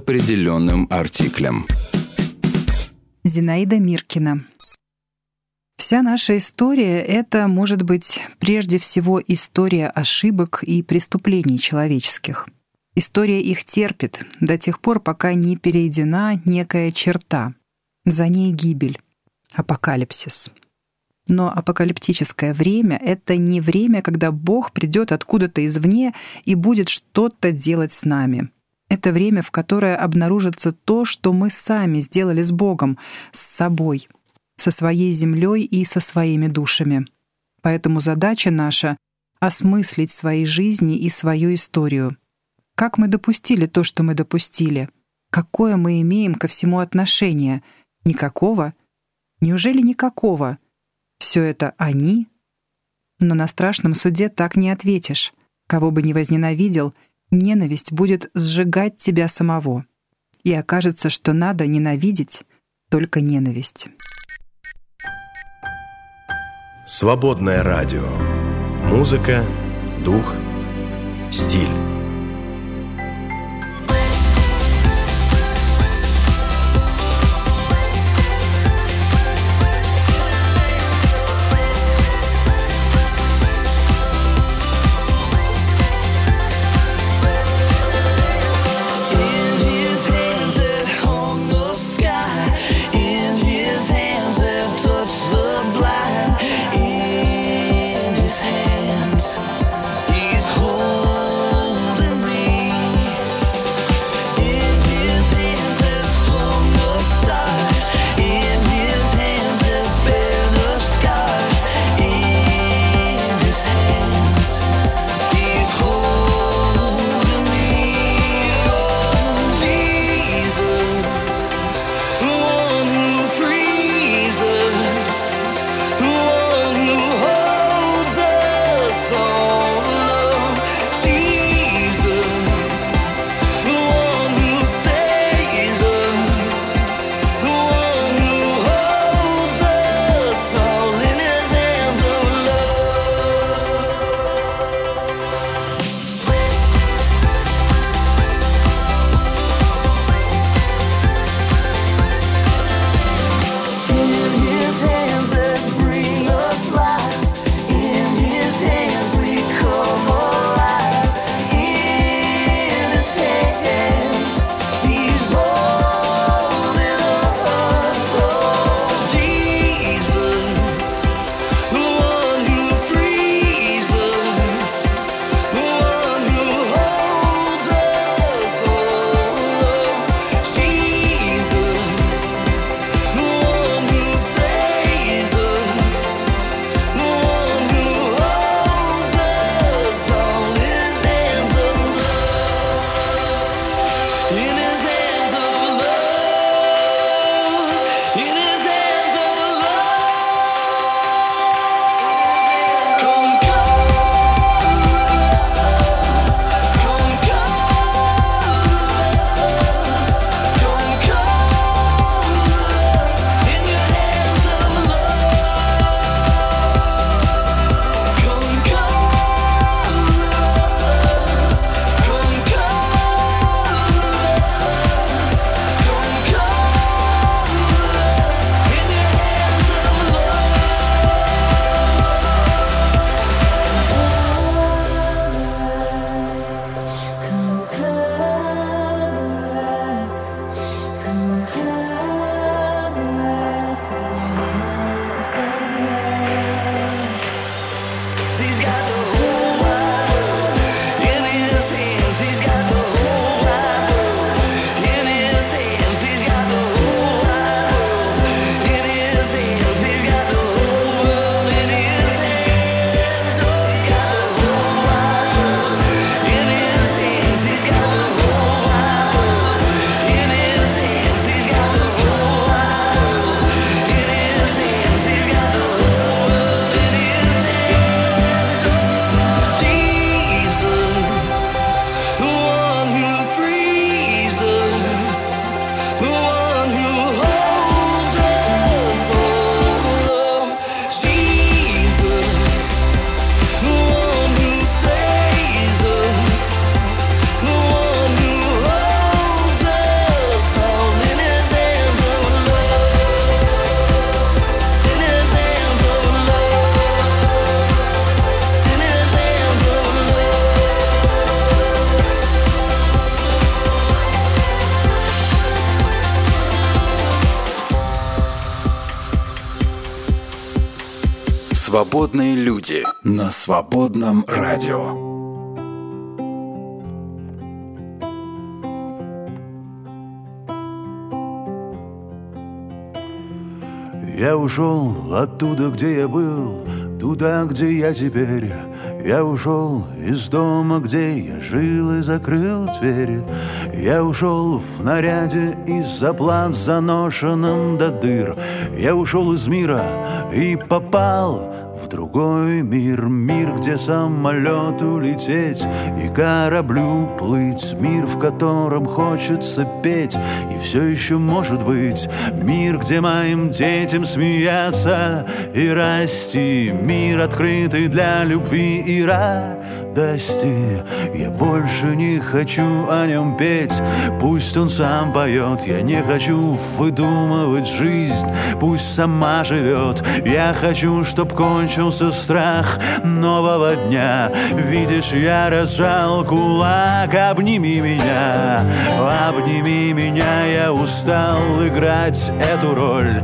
определенным артиклем. Зинаида Миркина. Вся наша история — это, может быть, прежде всего история ошибок и преступлений человеческих. История их терпит до тех пор, пока не перейдена некая черта. За ней гибель, апокалипсис. Но апокалиптическое время — это не время, когда Бог придет откуда-то извне и будет что-то делать с нами. Это время, в которое обнаружится то, что мы сами сделали с Богом, с собой, со своей землей и со своими душами. Поэтому задача наша — осмыслить свои жизни и свою историю. Как мы допустили то, что мы допустили? Какое мы имеем ко всему отношение? Никакого? Неужели никакого? Все это они? Но на страшном суде так не ответишь. Кого бы ни возненавидел — ненависть будет сжигать тебя самого. И окажется, что надо ненавидеть только ненависть. Свободное радио. Музыка, дух, стиль. Свободные люди на свободном радио. Я ушел оттуда, где я был, туда, где я теперь. Я ушел из дома, где я жил и закрыл дверь. Я ушел в наряде и заплат заношенным до дыр. Я ушел из мира и попал другой мир, мир, где самолету лететь и кораблю плыть, мир, в котором хочется петь и все еще может быть, мир, где моим детям смеяться и расти, мир, открытый для любви и радости. Я больше не хочу о нем петь, пусть он сам поет, я не хочу выдумывать жизнь, пусть сама живет, я хочу, чтоб кончился страх нового дня. Видишь, я разжал кулак, обними меня, обними меня, я устал играть эту роль.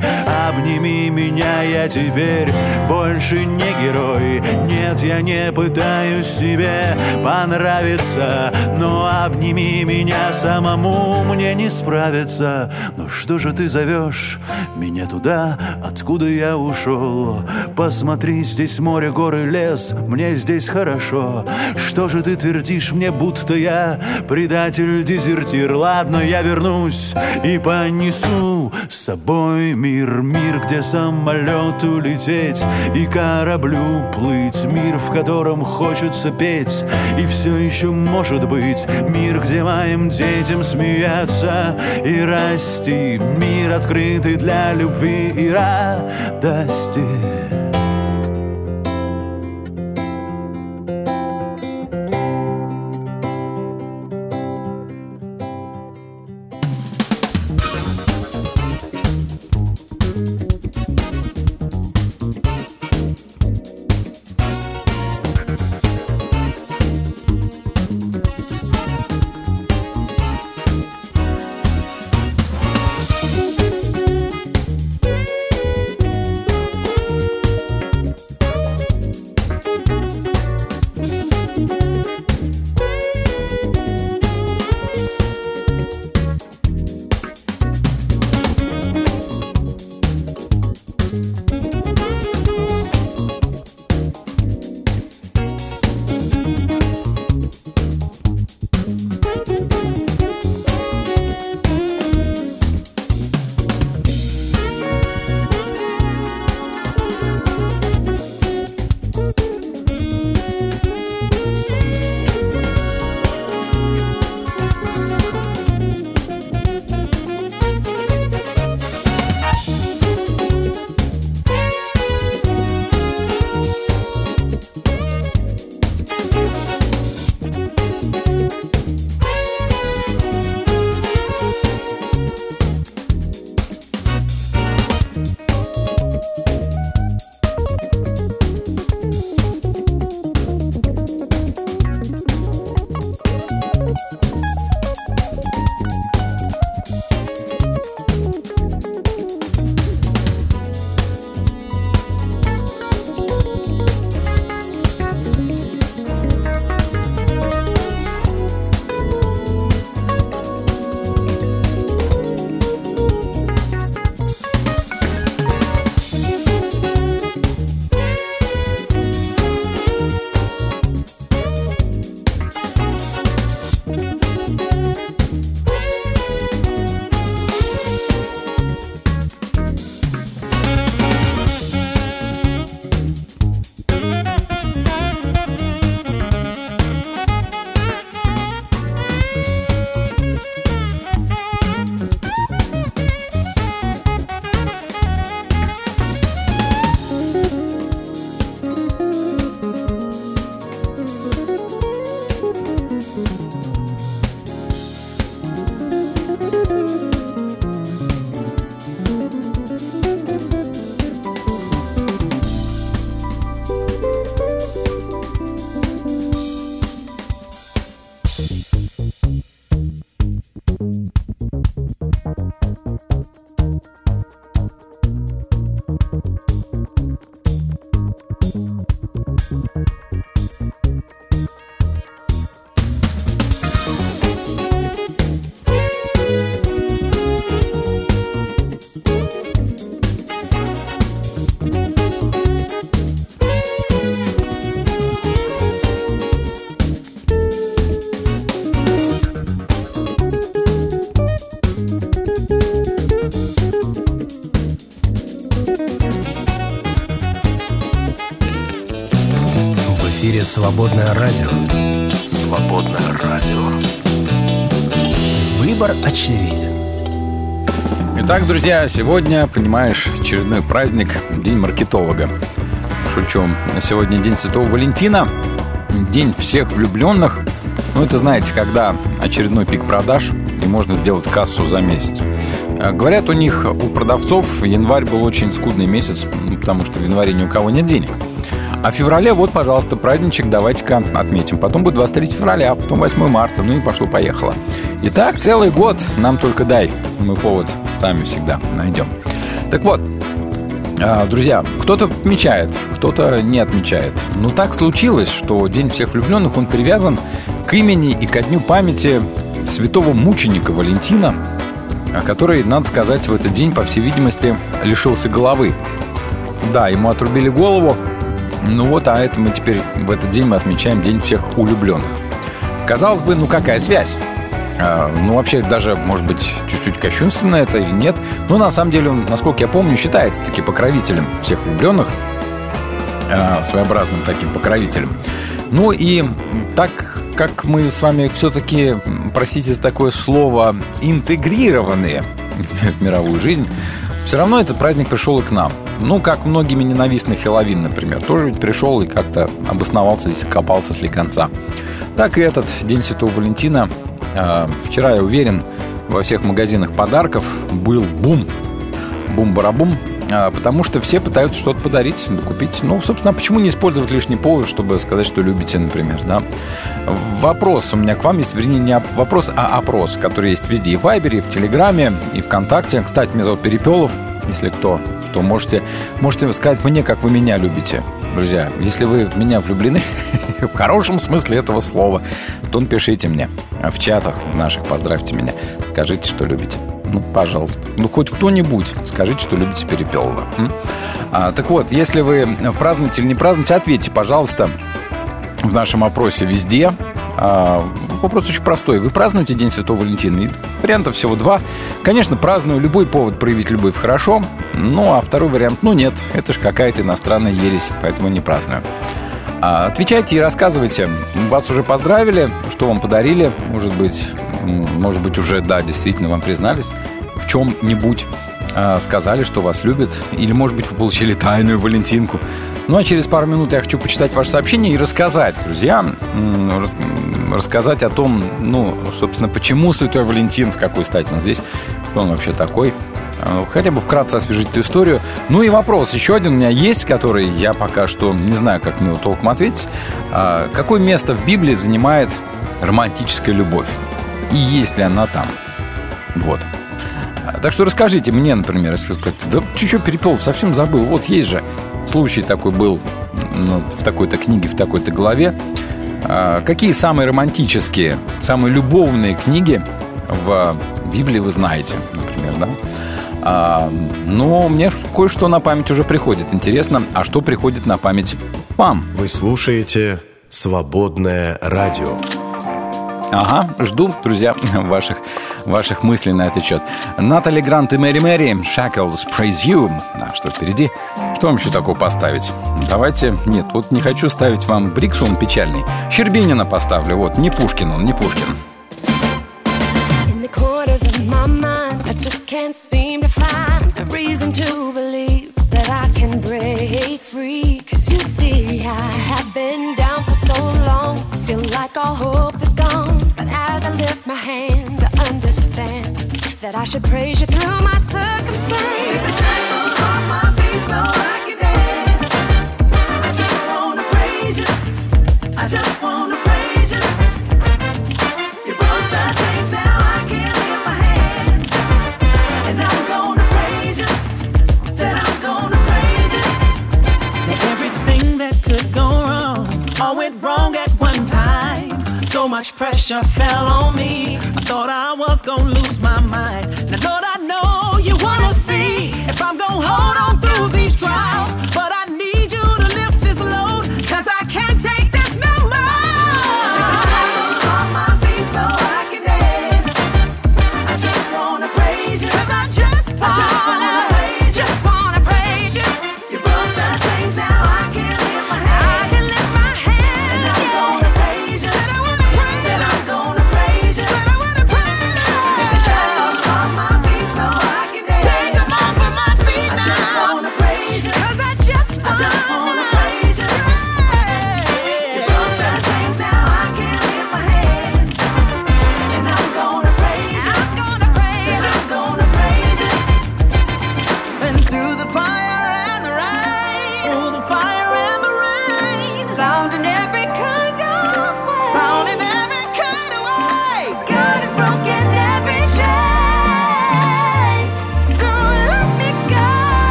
Обними меня, я теперь больше не герой. Нет, я не пытаюсь тебе понравиться, но обними меня самому, мне не справиться. Но что же ты зовешь меня туда, откуда я ушел? Посмотри, здесь море, горы, лес, мне здесь хорошо. Что же ты твердишь мне, будто я предатель, дезертир? Ладно, я вернусь и понесу с собой мир, мир, где самолету лететь и кораблю плыть, мир, в котором хочется петь и все еще может быть мир, где моим детям смеяться и расти, мир открытый для любви и радости. «Свободное радио». «Свободное радио». Выбор очевиден. Итак, друзья, сегодня, понимаешь, очередной праздник, День маркетолога. Шучу. Сегодня День Святого Валентина, День всех влюбленных. Ну, это, знаете, когда очередной пик продаж, и можно сделать кассу за месяц. А, Говорят, у них, у продавцов, январь был очень скудный месяц, потому что в январе ни у кого нет денег. А в феврале, вот, пожалуйста, праздничек, давайте-ка отметим. Потом будет 23 февраля, а потом 8 марта, ну и пошло-поехало. Итак, целый год нам только дай. Мы повод сами всегда найдем. Так вот, а, Друзья, кто-то отмечает, кто-то не отмечает. Но так случилось, что День всех влюбленных, он привязан к имени и ко дню памяти святого мученика Валентина, который, надо сказать, в этот день, по всей видимости, лишился головы. Да, ему отрубили голову, ну вот, а это мы теперь в этот день мы отмечаем День всех улюбленных. Казалось бы, ну какая связь? А, ну, вообще, даже, может быть, чуть-чуть кощунственно это или нет. Но на самом деле он, насколько я помню, считается таки покровителем всех влюбленных. а, Своеобразным таким покровителем. Ну и так как мы с вами все-таки, простите за такое слово, интегрированные <laughs> в мировую жизнь, все равно этот праздник пришел и к нам. Ну, как многими ненавистный Хэллоуин, например. Тоже ведь пришел и как-то обосновался здесь, копался с конца. Так и этот День Святого Валентина. э, Вчера, я уверен, во всех магазинах подарков был бум. Бум-барабум. А, Потому что все пытаются что-то подарить, купить. Ну, собственно, почему не использовать лишний повод, чтобы сказать, что любите, например, да? Вопрос у меня к вам есть, вернее, не оп- вопрос, а опрос, который есть везде, и в Вайбере, и в Телеграме, и ВКонтакте. Кстати, меня зовут Перепелов, если кто, что можете, можете сказать мне, как вы меня любите, друзья. Если вы в меня влюблены, <laughs> в хорошем смысле этого слова, то напишите мне в чатах наших, поздравьте меня, скажите, что любите. Ну, пожалуйста. Ну, хоть кто-нибудь скажите, что любите Перепелова. А, так вот, если вы празднуете или не празднуете, ответьте, пожалуйста, в нашем опросе везде. А, вопрос очень простой. Вы празднуете День Святого Валентина? И вариантов всего два. Конечно, праздную любой повод проявить любовь хорошо. Ну, а второй вариант, ну нет, это ж какая-то иностранная ересь, поэтому не праздную. А, Отвечайте и рассказывайте. Вас уже поздравили, что вам подарили, может быть, может быть уже, да, действительно вам признались в чем-нибудь а, сказали, что вас любят, или, может быть, вы получили тайную Валентинку. Ну, а через пару минут я хочу почитать ваше сообщение и рассказать, друзья, м, рас- м, рассказать о том, ну, собственно, почему Святой Валентин, с какой стати он здесь, кто он вообще такой, А, хотя бы вкратце освежить эту историю. Ну и вопрос еще один у меня есть, который я пока что не знаю, как мне его толком ответить. А, Какое место в Библии занимает романтическая любовь? И есть ли она там? Вот. Так что расскажите мне, например, если да чуть-чуть перепел, совсем забыл. Вот есть же случай такой был ну, в такой-то книге, в такой-то главе. А, Какие самые романтические, самые любовные книги в Библии вы знаете, например, да? А, но мне ш- кое-что на память уже приходит. Интересно, а что приходит на память вам? Вы слушаете «Свободное радио». Ага, жду, друзья, <laughs> ваших, ваших мыслей на этот счет. Натали Грант и Мэри Мэри, Shackles, Praise You. А что впереди? Что вам еще такого поставить? Давайте, нет, вот не хочу ставить вам Бриксу, он печальный. Щербинина поставлю, вот, не Пушкин он, не Пушкин. All hope is gone. Lift my hands, I understand that I should praise you through my circumstance. Take the shackles off my feet so I can dance. I just wanna praise you. I just much pressure fell on me. I thought I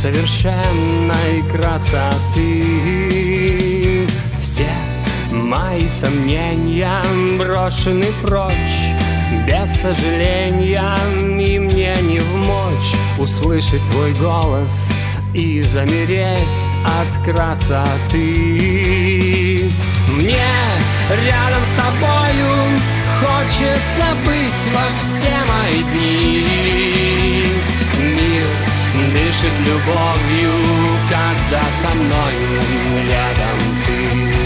совершенной красоты. Все мои сомнения брошены прочь Без сожаления и мне не вмочь Услышать твой голос и замереть от красоты. Мне рядом с тобою хочется быть во все мои дни дышит любовью, когда со мною рядом ты.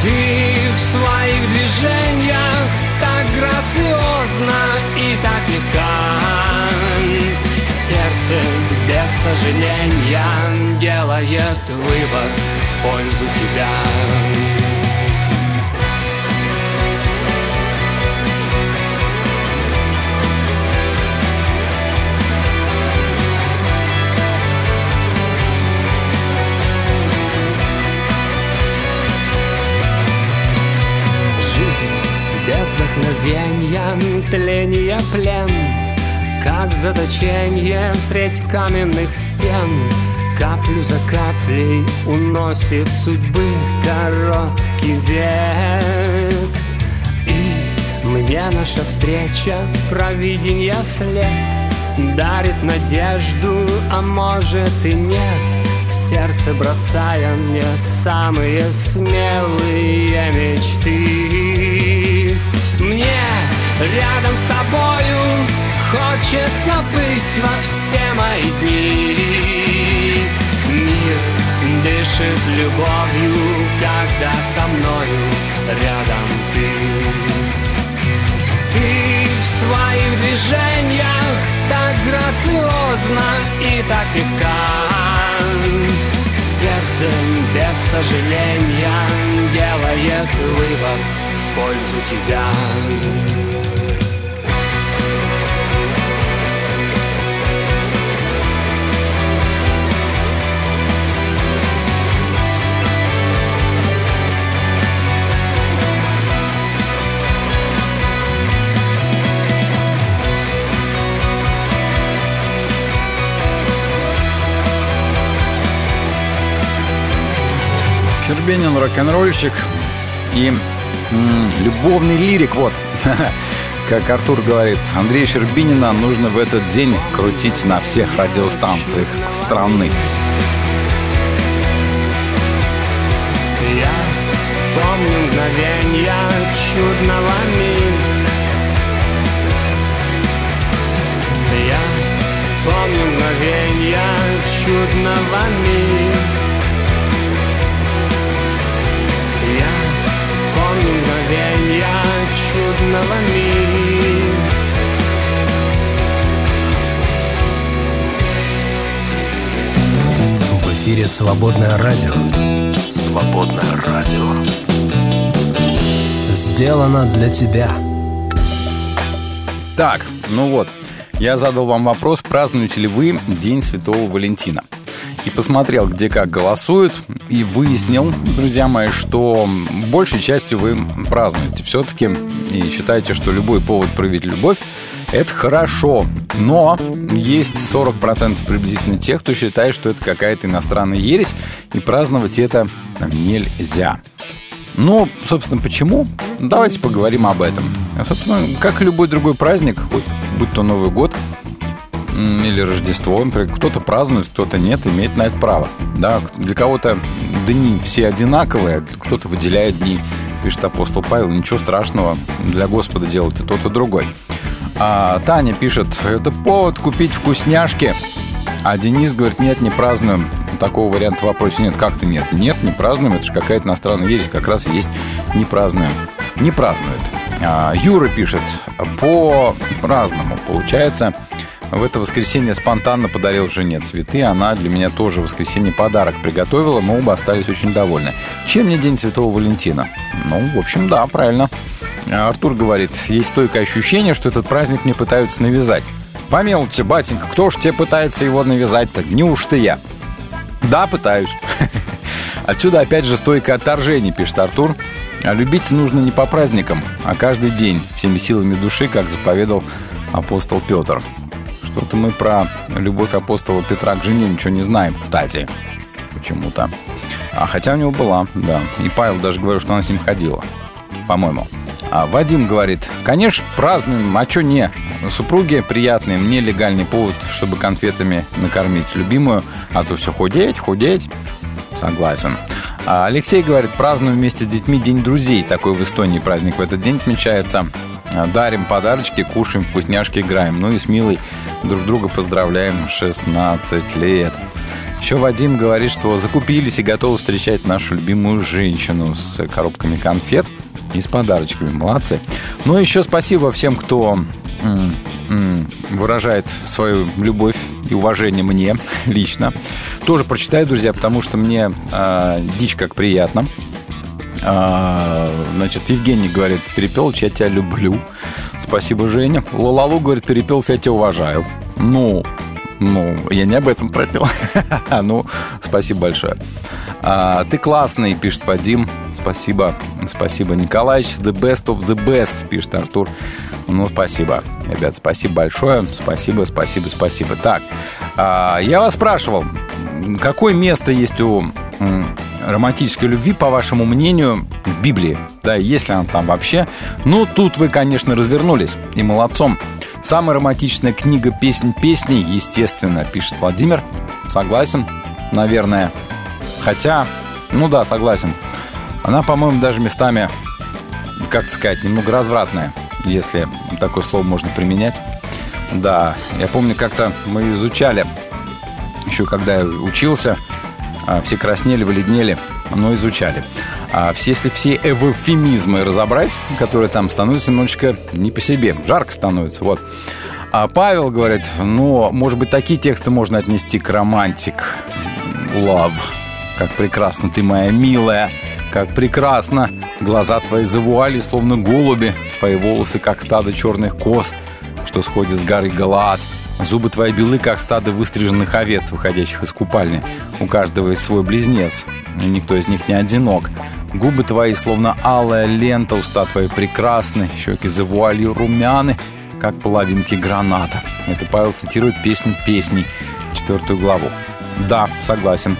Ты в своих движениях так грациозно и так легка Сердце без сожаления делает выбор в пользу тебя плен Как заточение средь каменных стен. Каплю за каплей уносит судьбы короткий век. И мне наша встреча провиденья след. Дарит надежду, а может и нет. В сердце бросая мне самые смелые мечты рядом с тобою хочется быть во все мои дни. Мир дышит любовью, когда со мною рядом ты. Ты в своих движениях так грациозно и так легка. Сердце без сожаления делает выбор в пользу тебя Щербинин рок-н-ролльщик и любовный лирик, вот. <laughs> Как Артур говорит, Андрея Щербинина нужно в этот день крутить на всех радиостанциях страны. Я помню мгновенья чудного мига Я помню мгновенья чудного мига мгновенья чудного мига В эфире «Свободное радио». Свободное радио. сделано для тебя. Так, ну вот, я задал вам вопрос, празднуете ли вы День Святого Валентина. И посмотрел, где как голосуют, и выяснил, друзья мои, что большей частью вы празднуете все-таки и считаете, что любой повод проявить любовь – это хорошо. Но есть 40% приблизительно тех, кто считает, что это какая-то иностранная ересь, и праздновать это нельзя. Ну, собственно, почему? Давайте поговорим об этом. Собственно, как и любой другой праздник, будь то Новый год или Рождество, например, кто-то празднует, кто-то нет, имеет на это право. Да, для кого-то дни все одинаковые, кто-то выделяет дни, пишет апостол Павел, ничего страшного, для Господа делать и тот, и другой. А Таня пишет, это повод купить вкусняшки. А Денис говорит, нет, не празднуем. Такого варианта вопроса нет. Как-то нет? Нет, не празднуем. Это же какая-то иностранная ересь. Как раз есть не празднуем. Не празднует. А, Юра пишет, по-разному. Получается, в это воскресенье спонтанно подарил жене цветы. Она для меня тоже в воскресенье подарок приготовила. Мы оба остались очень довольны. Чем не День Святого Валентина? Ну, в общем, да, правильно. А Артур говорит, есть стойкое ощущение, что этот праздник мне пытаются навязать. Помилуйте, батенька, кто ж тебе пытается его навязать-то? Неужто я? Да, пытаюсь. <laughs> Отсюда опять же стойкое отторжение, пишет Артур. А любить нужно не по праздникам, а каждый день, всеми силами души, как заповедал апостол Петр. Что-то мы про любовь апостола Петра к жене ничего не знаем, кстати. Почему-то. А хотя у него была, да. И Павел даже говорил, что она с ним ходила. По-моему. А Вадим говорит, конечно, празднуем, а чё не? Супруги приятные, мне легальный повод, чтобы конфетами накормить любимую, а то все худеть, худеть. Согласен. А Алексей говорит, празднуем вместе с детьми День друзей. Такой в Эстонии праздник в этот день отмечается. А, Дарим подарочки, кушаем вкусняшки, играем. Ну и с Милой друг друга поздравляем 16 лет. Еще Вадим говорит, что закупились и готовы встречать нашу любимую женщину с коробками конфет и с подарочками. Молодцы. Ну и еще спасибо всем, кто выражает свою любовь и уважение мне <laughs> лично. Тоже прочитаю, друзья, потому что мне э, дичь как приятно. А, значит, Евгений говорит, Перепелыч, я тебя люблю. Спасибо, Женя. Лалалу говорит, Перепелов, я тебя уважаю. Ну, ну, я не об этом просил. <laughs> ну, спасибо большое. А, ты классный, пишет Вадим. Спасибо, спасибо, Николаевич. The best of the best, пишет Артур. Ну, спасибо, ребят, спасибо большое. Спасибо, спасибо, спасибо. Так, а, я вас спрашивал, какое место есть у романтической любви, по вашему мнению, в Библии? Да, есть ли она там вообще? Ну, тут вы, конечно, развернулись. И молодцом. Самая романтичная книга «Песнь песней», естественно, пишет Владимир. Согласен, наверное. Хотя, ну да, согласен. Она, по-моему, даже местами, как сказать, немного развратная, если такое слово можно применять. Да, я помню, как-то мы изучали, еще когда я учился, все краснели, бледнели, но изучали. А все, если все эвфемизмы разобрать, которые там становятся немножечко не по себе, жарко становится, вот. А Павел говорит, ну, может быть, такие тексты можно отнести к романтик. Love. Как прекрасно ты моя милая. Как прекрасно. Глаза твои завуали, словно голуби. Твои волосы, как стадо черных коз, что сходит с горы Галаат. Зубы твои белы, как стадо выстриженных овец, выходящих из купальни. У каждого есть свой близнец, и никто из них не одинок. Губы твои, словно алая лента, уста твои прекрасны, щеки за вуалью румяны, как половинки граната. Это Павел цитирует песню песней, четвертую главу. Да, согласен.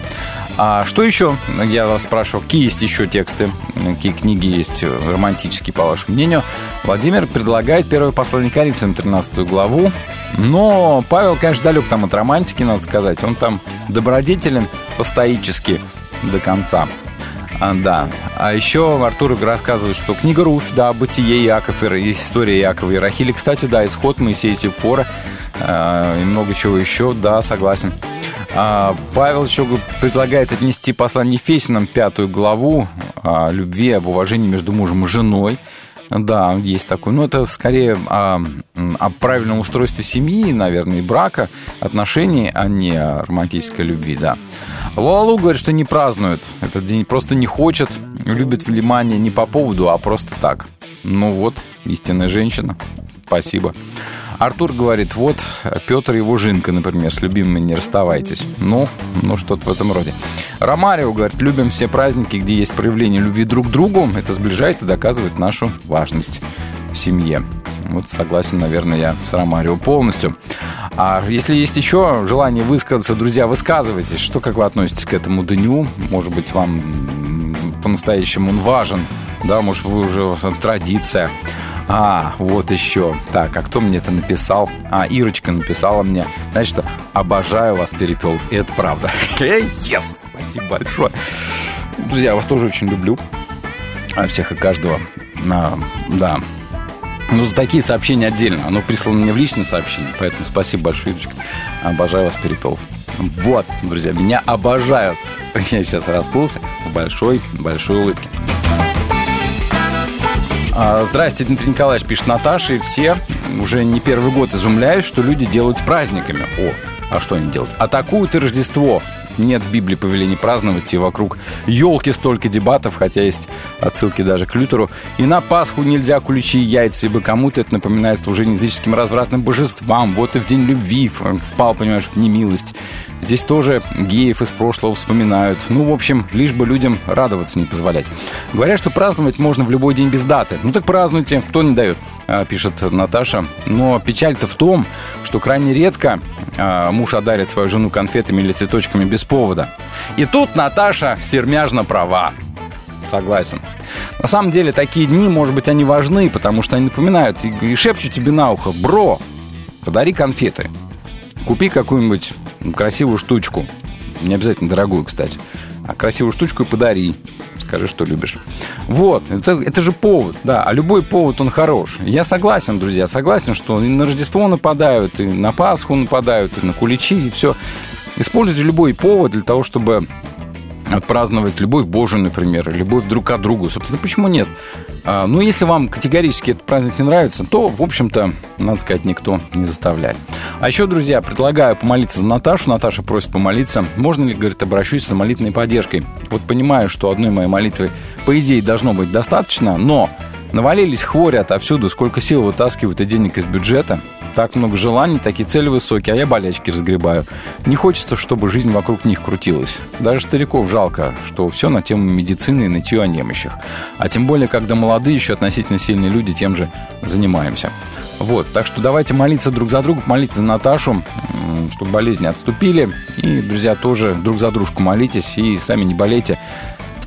А что еще? Я вас спрашивал, какие есть еще тексты, какие книги есть романтические, по вашему мнению. Владимир предлагает первое послание Коринфянам, 13 главу. Но Павел, конечно, далек там от романтики, надо сказать. Он там добродетелен по-стоически до конца. А, да. А еще Артур рассказывает, что книга Руфь, да, Бытие Иаков, и история Иакова и Рахили. Кстати, да, исход Моисея Сепфора э, и много чего еще, да, согласен. А, Павел еще предлагает отнести послание Ефесиным, пятую главу о любви, об уважении между мужем и женой. Да, есть такой. Но это скорее о, о правильном устройстве семьи, наверное, и брака, отношений, а не о романтической любви, да. Лалу говорит, что не празднует этот день, просто не хочет, любит внимание не по поводу, а просто так. Ну вот, истинная женщина. Спасибо. Артур говорит, вот Петр его жинка, например, с любимыми не расставайтесь. Ну, ну что-то в этом роде. Ромарио говорит, любим все праздники, где есть проявление любви друг к другу. Это сближает и доказывает нашу важность в семье. Вот согласен, наверное, я с Ромарио полностью. А если есть еще желание высказаться, друзья, высказывайтесь. Что, как вы относитесь к этому дню? Может быть, вам по-настоящему он важен? Да, может, вы уже традиция. А, вот еще. Так, а кто мне это написал? А, Ирочка написала мне. Знаете что? Обожаю вас, Перепелов. И это правда. <laughs> Эй, yes! Спасибо большое. Друзья, я вас тоже очень люблю. А, Всех и каждого. А, да. Ну, за такие сообщения отдельно. Оно прислано мне в личное сообщение. Поэтому спасибо большое, Ирочка. Обожаю вас, Перепелов. Вот, друзья, меня обожают. <laughs> Я сейчас расплылся в большой-большой улыбке. А, Здрасте, Дмитрий Николаевич, пишет Наташа, и все уже не первый год изумляют, что люди делают с праздниками. О, а что они делают? Атакуют и Рождество. Нет в Библии повеления праздновать, и вокруг елки столько дебатов, хотя есть отсылки даже к Лютеру. И на Пасху нельзя куличи и яйца, ибо кому-то это напоминает служение языческим развратным божествам. Вот и в день любви впал, понимаешь, в немилость. Здесь тоже геев из прошлого вспоминают. Ну, в общем, лишь бы людям радоваться не позволять. Говорят, что праздновать можно в любой день без даты. Ну так празднуйте, кто не дает, а, пишет Наташа. Но печаль-то в том, что крайне редко а, муж одарит свою жену конфетами или цветочками без повода. И тут Наташа сермяжно права. Согласен. На самом деле, такие дни, может быть, они важны, потому что они напоминают и, и шепчут тебе на ухо, бро, подари конфеты. Купи какую-нибудь красивую штучку. Не обязательно дорогую, кстати. А красивую штучку и подари. Скажи, что любишь. Вот, это, это же повод, да. А любой повод, он хорош. Я согласен, друзья, согласен, что и на Рождество нападают, и на Пасху нападают, и на куличи, и все. Используйте любой повод для того, чтобы отпраздновать любовь Божию, например, любовь друг к другу. Собственно, почему нет? А, ну, если вам категорически этот праздник не нравится, то, в общем-то, надо сказать, никто не заставляет. А еще, друзья, предлагаю помолиться за Наташу. Наташа просит помолиться. Можно ли, говорит, обращусь за молитвенной поддержкой? Вот понимаю, что одной моей молитвы, по идее, должно быть достаточно, но навалились хвори отовсюду, сколько сил вытаскивают и денег из бюджета. Так много желаний, такие цели высокие, а я болячки разгребаю. Не хочется, чтобы жизнь вокруг них крутилась. Даже стариков жалко, что все на тему медицины и нытье о немощах. А тем более, когда молодые, еще относительно сильные люди тем же занимаемся. Вот, так что давайте молиться друг за друга, молиться за Наташу, чтобы болезни отступили. И, друзья, тоже друг за дружку молитесь и сами не болейте.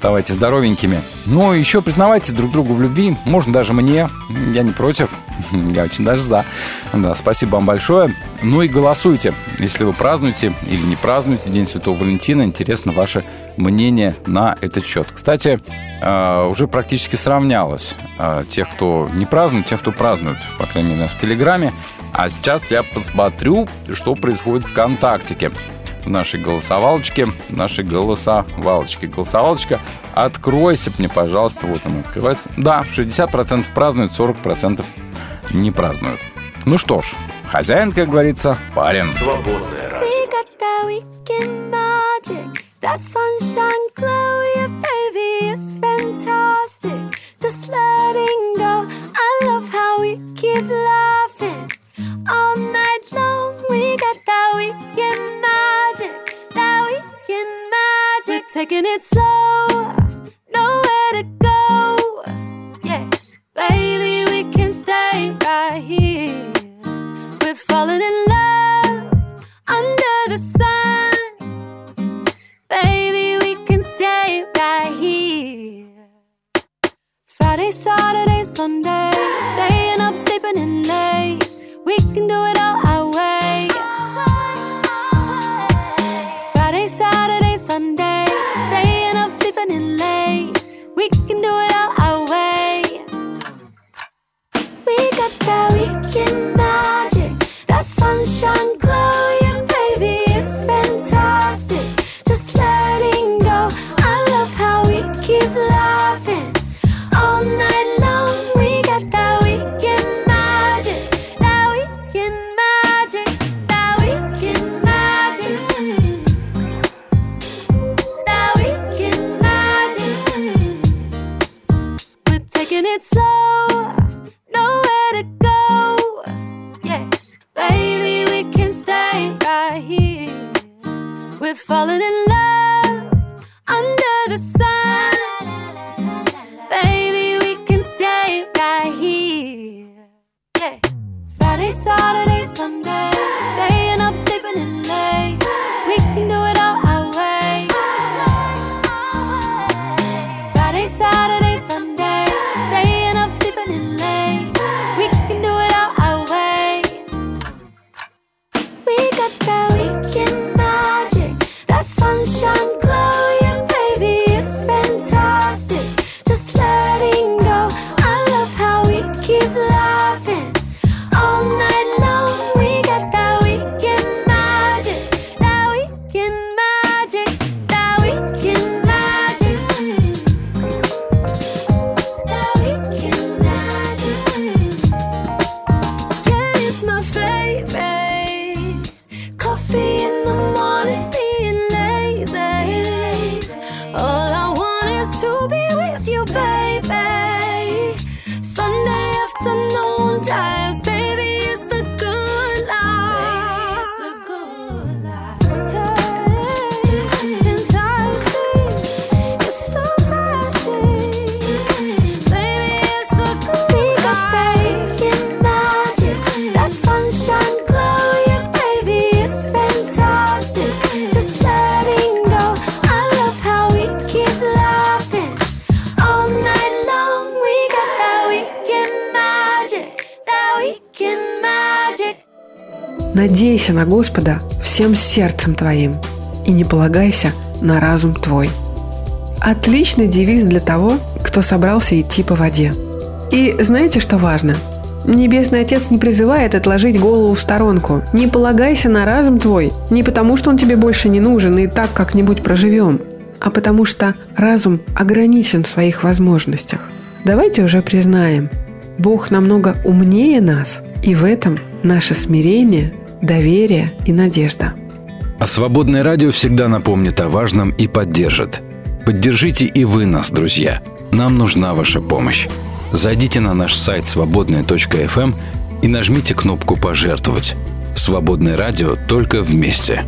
Оставайтесь здоровенькими. Ну, еще признавайтесь друг другу в любви. Можно даже мне. Я не против. <laughs> Я очень даже за. Да, спасибо вам большое. Ну и голосуйте, если вы празднуете или не празднуете День Святого Валентина. Интересно ваше мнение на этот счет. Кстати, э, уже практически сравнялось э, тех, кто не празднует, тех, кто празднует, по крайней мере, в Телеграме. А сейчас я посмотрю, что происходит ВКонтактике в нашей голосовалочке, в нашей голосовалочке. Голосовалочка, откройся мне, пожалуйста, вот она открывается. Да, 60% празднуют, 40% не празднуют. Ну что ж, хозяин, как говорится, парень. Свободное радио. We got that weekend magic, that sunshine glow, yeah, baby, it's fantastic. Just letting go. I love how we keep laughing all night long. We got that weekend taking it slow, nowhere to go. Yeah, baby, we can stay right here. We're falling in love under the sun. Baby, we can stay right here. Friday, Saturday, Sunday, staying up, sleeping in late. We can do it all sunshine glow, yeah, baby, it's fantastic. Just letting go. I love how we keep laughing all night long. We got that weekend magic, that weekend magic, that weekend magic, that weekend magic. We're taking it slow, We're falling in love under the sun. Baby, we can stay right here. Yeah. Friday, Saturday, Sunday, Надейся на Господа всем сердцем твоим и не полагайся на разум твой. Отличный девиз для того, кто собрался идти по воде. И знаете, что важно? Небесный Отец не призывает отложить голову в сторонку. Не полагайся на разум твой, не потому что он тебе больше не нужен и так как-нибудь проживем, а потому что разум ограничен в своих возможностях. Давайте уже признаем, Бог намного умнее нас, и в этом наше смирение, доверие и надежда. А свободное радио всегда напомнит о важном и поддержит. Поддержите и вы нас, друзья. Нам нужна ваша помощь. Зайдите на наш сайт свободная.фм и нажмите кнопку «Пожертвовать». Свободное радио только вместе.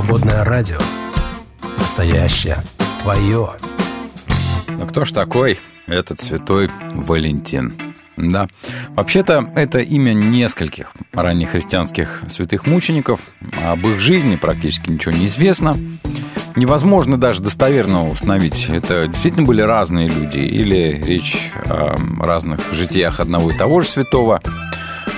«Свободное радио». Настоящее. Твое. Ну кто ж такой этот святой Валентин? Да. Вообще-то это имя нескольких ранних христианских святых мучеников. Об их жизни практически ничего не известно. Невозможно даже достоверно установить, это действительно были разные люди или речь о разных житиях одного и того же святого.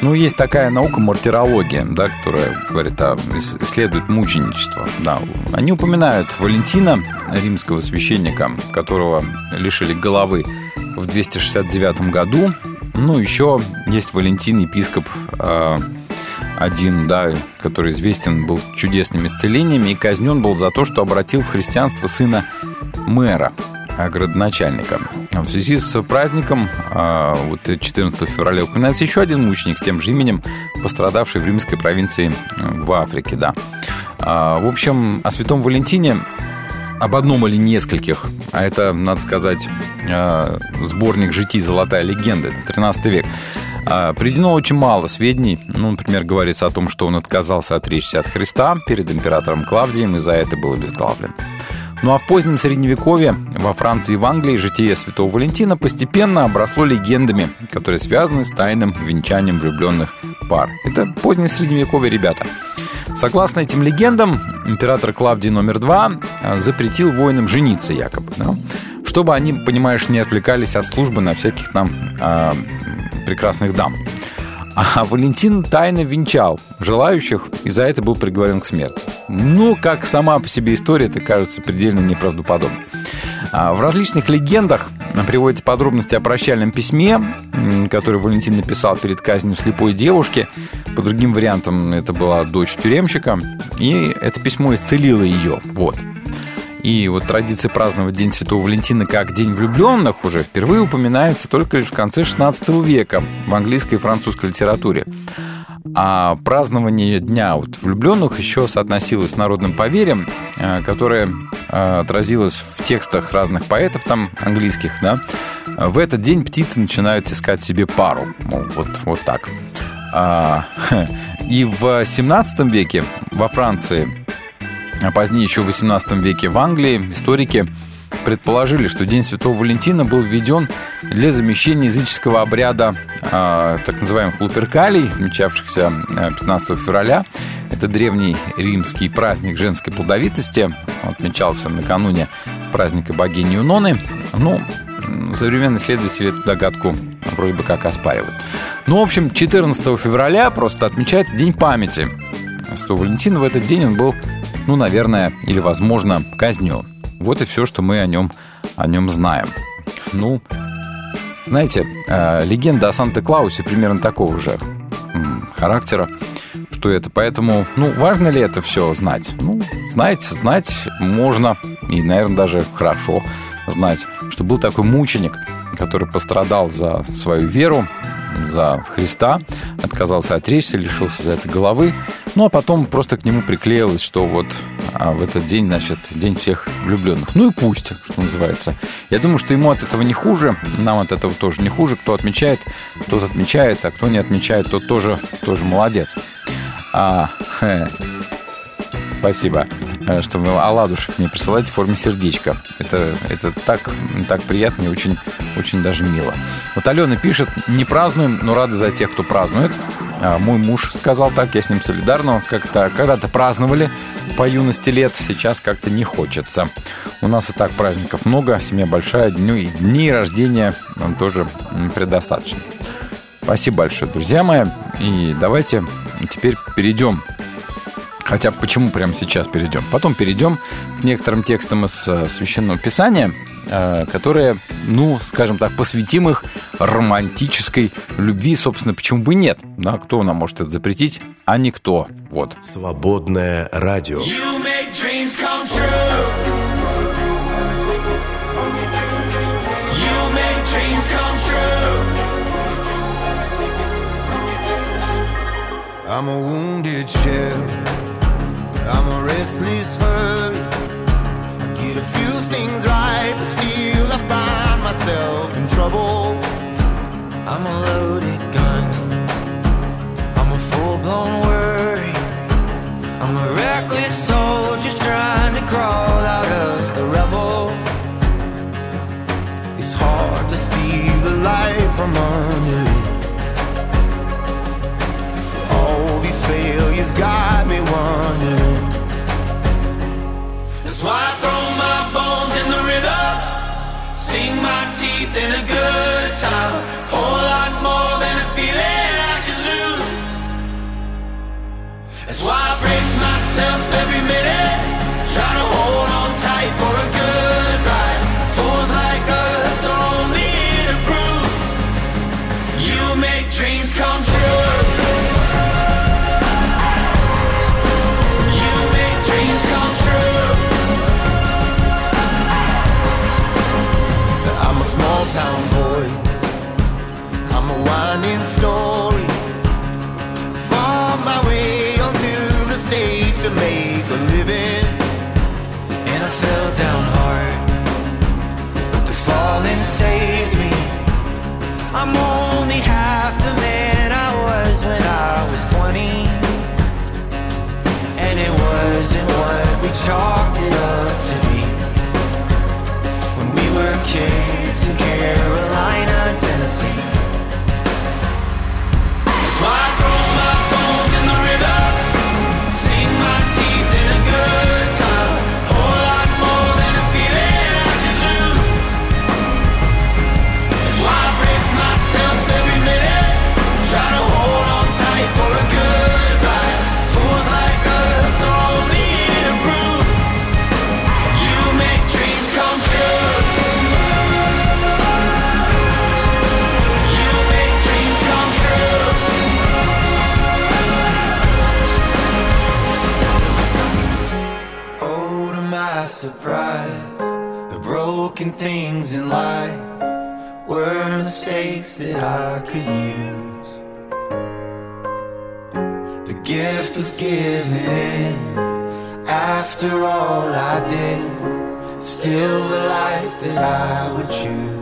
Ну, есть такая наука мартирология, да, которая говорит о, исследует мученичество. Да. Они упоминают Валентина, римского священника, которого лишили головы в 269 году. Ну, еще есть Валентин, епископ э, один, да, который известен был чудесными исцелениями и казнен был за то, что обратил в христианство сына мэра, а, градоначальника. В связи с праздником, а, вот 14 февраля, упоминается еще один мученик с тем же именем, пострадавший в римской провинции в Африке, да. А, В общем, о святом Валентине об одном или нескольких, а это, надо сказать, э, сборник житий «Золотая легенда», это 13 век, а, приведено очень мало сведений. Ну, например, говорится о том, что он отказался отречься от Христа перед императором Клавдием и за это был обезглавлен. Ну а в позднем Средневековье во Франции и в Англии житие святого Валентина постепенно обросло легендами, которые связаны с тайным венчанием влюбленных пар. Это позднее Средневековье, ребята. Согласно этим легендам, император Клавдий номер два а, запретил воинам жениться якобы, да, чтобы они, понимаешь, не отвлекались от службы на всяких там а, прекрасных дам. А Валентин тайно венчал желающих и за это был приговорен к смерти. Ну, как сама по себе история, это кажется предельно неправдоподобно. А В различных легендах приводятся подробности о прощальном письме, которое Валентин написал перед казнью слепой девушки. По другим вариантам это была дочь тюремщика. И это письмо исцелило ее. Вот. И вот традиция праздновать День Святого Валентина как День влюбленных уже впервые упоминается только лишь в конце 16 века в английской и французской литературе. А празднование Дня вот влюбленных еще соотносилось с народным поверьем, э, которое э, отразилось в текстах разных поэтов там английских, да. В этот день птицы начинают искать себе пару. Вот, вот так. А, <laughs> И в 17 веке во Франции позднее, еще в 18 веке в Англии, историки предположили, что День Святого Валентина был введен для замещения языческого обряда а, так называемых луперкалий, отмечавшихся а, 15 февраля. Это древний римский праздник женской плодовитости. Он отмечался накануне праздника богини Юноны. Ну, современные исследователи эту догадку вроде бы как оспаривают. Ну, в общем, 14 февраля просто отмечается День памяти. Святого Валентина в этот день он был, ну, наверное, или, возможно, казнен. Вот и все, что мы о нем, о нем знаем. Ну, знаете, э, легенда о Санта-Клаусе примерно такого же характера, что это. Поэтому, ну, важно ли это все знать? Ну, знать, знать можно, и, наверное, даже хорошо знать, что был такой мученик, который пострадал за свою веру, за Христа, отказался отречься, лишился за это головы, ну а потом просто к нему приклеилось, что вот а, в этот день, значит, день всех влюбленных. Ну и пусть, что называется. Я думаю, что ему от этого не хуже, нам от этого тоже не хуже. Кто отмечает, тот отмечает, а кто не отмечает, тот тоже, тоже молодец. А, хе, <laughs> Спасибо, э, что вы оладушек мне присылаете в форме сердечка. Это, это так, так приятно и очень, очень даже мило. Вот Алена пишет, не празднуем, но рады за тех, кто празднует. А мой муж сказал так, я с ним солидарно. Как-то когда-то праздновали по юности лет, сейчас как-то не хочется. У нас и так праздников много, семья большая, дню и дней рождения тоже предостаточно. Спасибо большое, друзья мои. И давайте теперь перейдем Хотя почему прямо сейчас перейдем? Потом перейдем к некоторым текстам из э, Священного Писания, э, которые, ну, скажем так, посвятим их романтической любви. Собственно, почему бы нет? Да, кто нам может это запретить? А никто. Вот. Свободное радио. You make dreams come true. You make dreams come true. I'm a wounded shell. Restless hurt. I get a few things right, but still I find myself in trouble. I'm a loaded gun. I'm a full blown worry. I'm a reckless soldier trying to crawl out of the rubble. It's hard to see the light from under it. All these failures got me wondering. That's why I throw my bones in the river. Sink my teeth in a good time. Whole lot more than a feeling I can lose. That's why I brace myself every charge things in life were mistakes that I could use. The gift was given in after all I did, still the life that I would choose.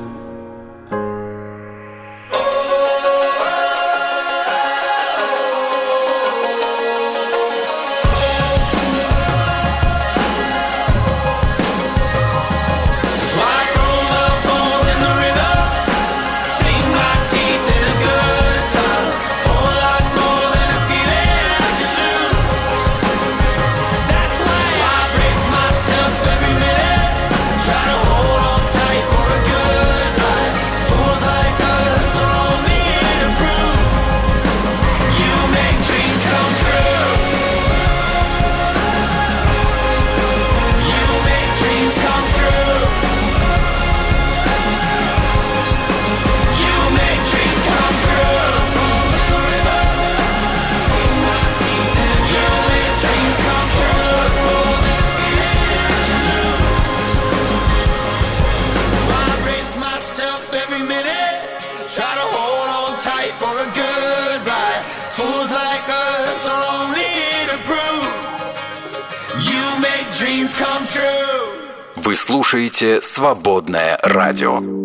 Слушаете «Свободное радио».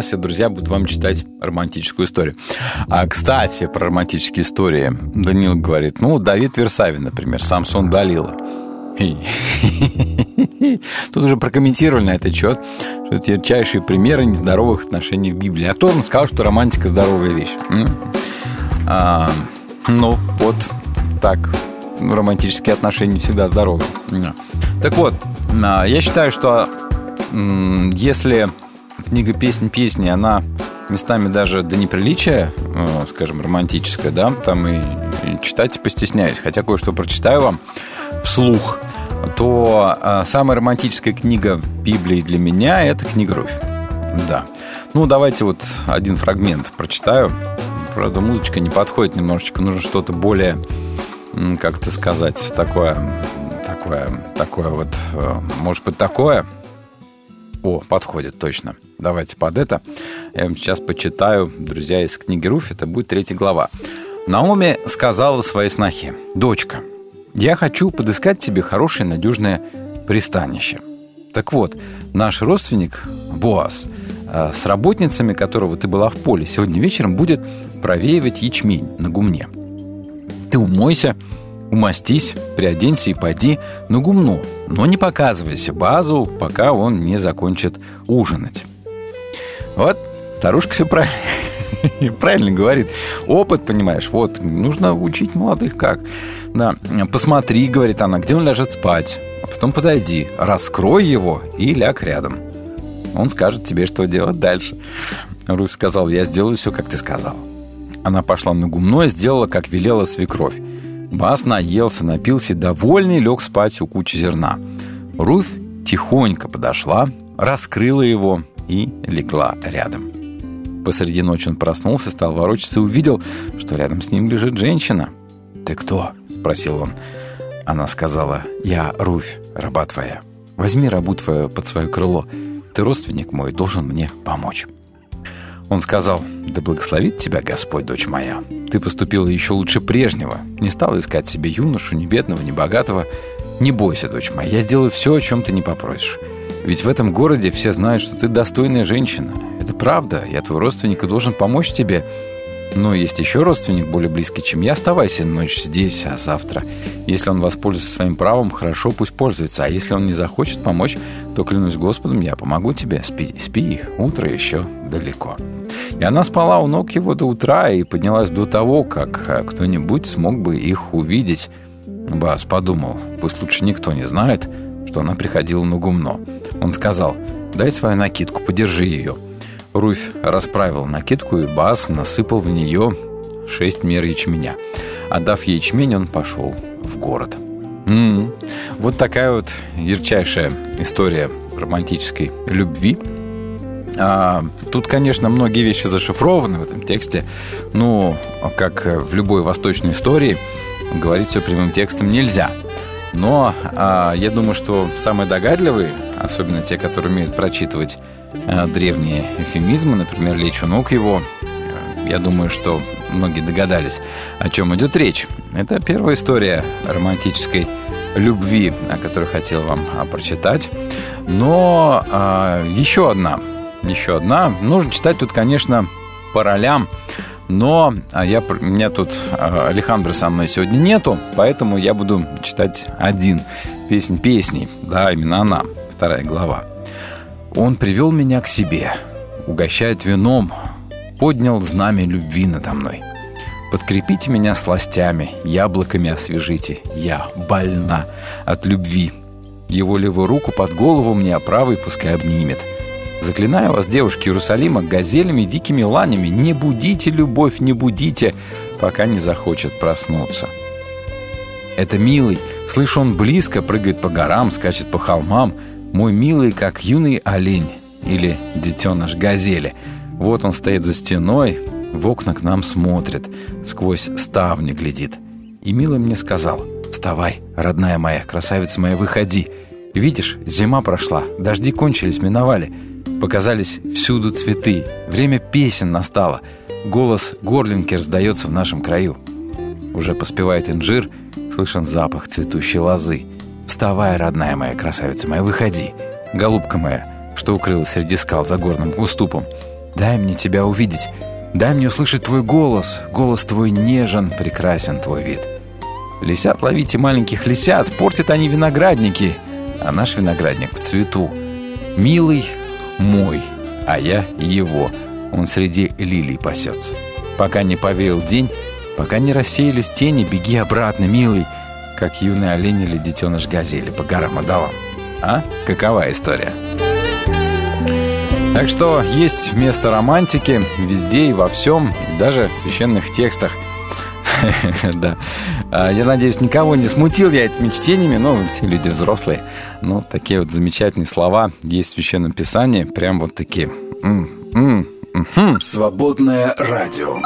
Сейчас я, друзья, буду вам читать романтическую историю. А, кстати, про романтические истории. Данил говорит, ну, Давид Версавин, например, Самсон Далила. <laughs> Тут уже прокомментировали на этот счет, что это ярчайшие примеры нездоровых отношений в Библии. А кто вам сказал, что романтика здоровая вещь? А, ну, вот так. Романтические отношения всегда здоровы. Так вот, а, я считаю, что если книга «Песнь песни», она местами даже до неприличия, э, скажем, романтическая, да, там и, и читать постесняюсь, хотя кое-что прочитаю вам вслух, то э, самая романтическая книга в Библии для меня – это книга «Руфь». Да. Ну, давайте вот один фрагмент прочитаю. Правда, музычка не подходит немножечко, нужно что-то более, м, как это сказать, такое, такое, такое вот, э, может быть, такое. О, подходит точно. Давайте под это. Я вам сейчас почитаю, друзья, из книги Руфь. Это будет третья глава. Наоми сказала своей снохе, «Дочка, я хочу подыскать тебе хорошее надежное пристанище». Так вот, наш родственник Боас э, с работницами которого ты была в поле, сегодня вечером будет провеивать ячмень на гумне. Ты умойся, умастись, приоденься и пойди на гумно, но не показывайся базу, пока он не закончит ужинать. Вот, старушка все правильно, <laughs> правильно говорит. Опыт, понимаешь, вот, нужно учить молодых как. Да, посмотри, говорит она, где он ляжет спать, а потом подойди, раскрой его и ляг рядом. Он скажет тебе, что делать дальше. Руфь сказал, я сделаю все, как ты сказал. Она пошла на гумно и сделала, как велела свекровь. Бас наелся, напился, довольный, лег спать у кучи зерна. Руфь тихонько подошла, раскрыла его и легла рядом. Посреди ночи он проснулся, стал ворочаться и увидел, что рядом с ним лежит женщина. «Ты кто?» – спросил он. Она сказала, «Я Руфь, раба твоя. Возьми рабу твою под свое крыло. Ты, родственник мой, должен мне помочь». Он сказал, «Да благословит тебя Господь, дочь моя. Ты поступила еще лучше прежнего. Не стала искать себе юношу, ни бедного, ни богатого. Не бойся, дочь моя, я сделаю все, о чем ты не попросишь. Ведь в этом городе все знают, что ты достойная женщина. Это правда, я твой родственник и должен помочь тебе. Но есть еще родственник более близкий, чем я. Оставайся ночь здесь, а завтра. Если он воспользуется своим правом, хорошо, пусть пользуется. А если он не захочет помочь, то, клянусь Господом, я помогу тебе. Спи, спи, утро еще далеко. И она спала у ног его до утра и поднялась до того, как а, кто-нибудь смог бы их увидеть. Бас подумал, пусть лучше никто не знает, что она приходила на гумно. Он сказал, дай свою накидку, подержи ее. Руфь расправил накидку, и Бас насыпал в нее шесть мер ячменя. Отдав ячмень, он пошел в город. М-м. Вот такая вот ярчайшая история романтической любви. А, тут, конечно, многие вещи зашифрованы в этом тексте. Ну, как в любой восточной истории, говорить все прямым текстом нельзя. Но а, я думаю, что самые догадливые, особенно те, которые умеют прочитывать древние эфемизмы, например, «Лечь у ног его», я думаю, что многие догадались, о чем идет речь. Это первая история романтической любви, о которой хотел вам а, прочитать. Но а, еще одна, еще одна. Нужно читать тут, конечно, по ролям. Но а, я, у меня тут Алехандро со мной сегодня нету, поэтому я буду читать один песнь песней. Да, именно она, вторая глава. Он привел меня к себе, угощает вином, поднял знамя любви надо мной. Подкрепите меня сластями, яблоками освежите. Я больна от любви. Его левую руку под голову мне, а правой пускай обнимет. Заклинаю вас, девушки Иерусалима, газелями, дикими ланями, не будите любовь, не будите, пока не захочет проснуться. Это милый, слышу, он близко прыгает по горам, скачет по холмам. Мой милый, как юный олень или детеныш газели. Вот он стоит за стеной, в окна к нам смотрит, сквозь ставни глядит. И милый мне сказал, «Вставай, родная моя, красавица моя, выходи. Видишь, зима прошла, дожди кончились, миновали. Показались всюду цветы, время песен настало. Голос горлинки раздается в нашем краю. Уже поспевает инжир, слышен запах цветущей лозы. Вставай, родная моя, красавица моя, выходи. Голубка моя, что укрылась среди скал за горным уступом. Дай мне тебя увидеть, дай мне услышать твой голос. Голос твой нежен, прекрасен твой вид. Лисят ловите маленьких лисят, портят они виноградники, а наш виноградник в цвету. Милый мой, а я его. Он среди лилий пасется. Пока не повеял день, пока не рассеялись тени, беги обратно, милый, как юный олень или детеныш газели по горам и долам. А? Какова история? Так что есть место романтики везде и во всем, даже в священных текстах. <laughs> Да. А, Я надеюсь, никого не смутил я этими чтениями, но все люди взрослые. Но такие вот замечательные слова есть в Священном Писании, прям вот такие. Свободное радио.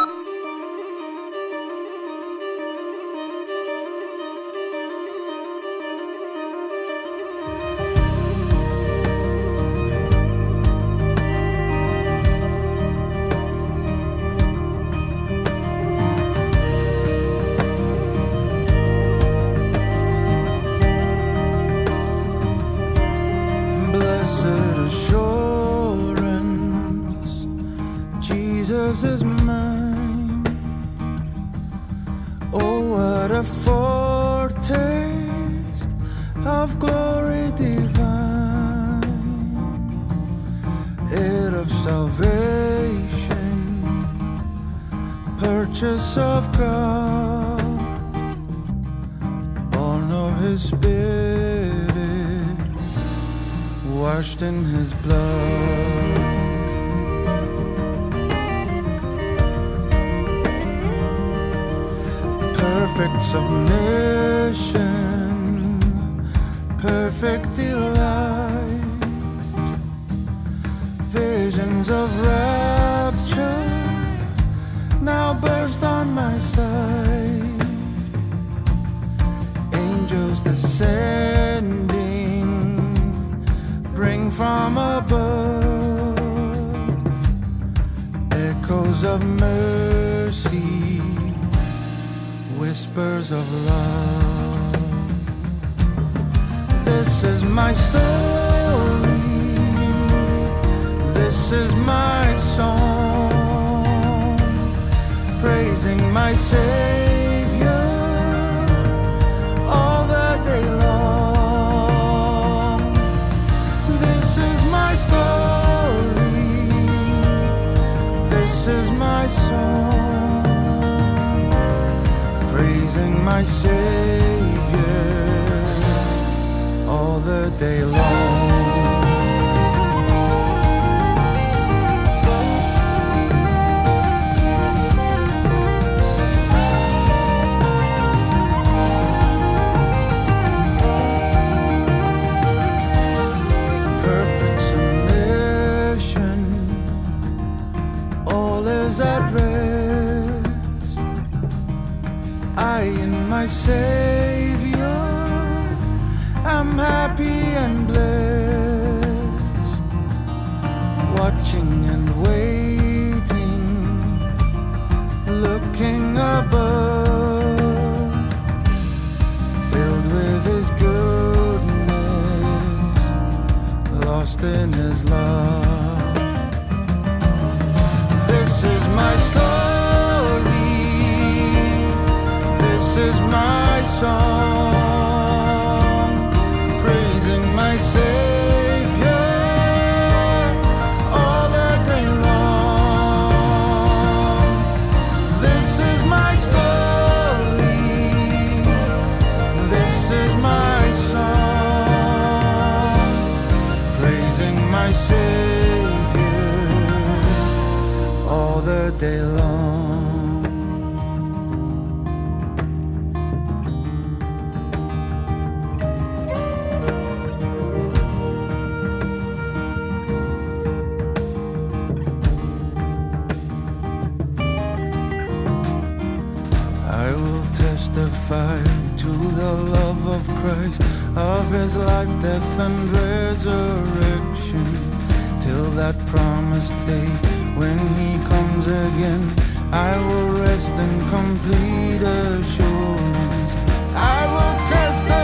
is at rest. I and my Savior am happy and blessed, watching and waiting, looking above, filled with His goodness, lost in song. of his life, death, and resurrection. Till that promised day when he comes again, I will rest in complete assurance. I will testify.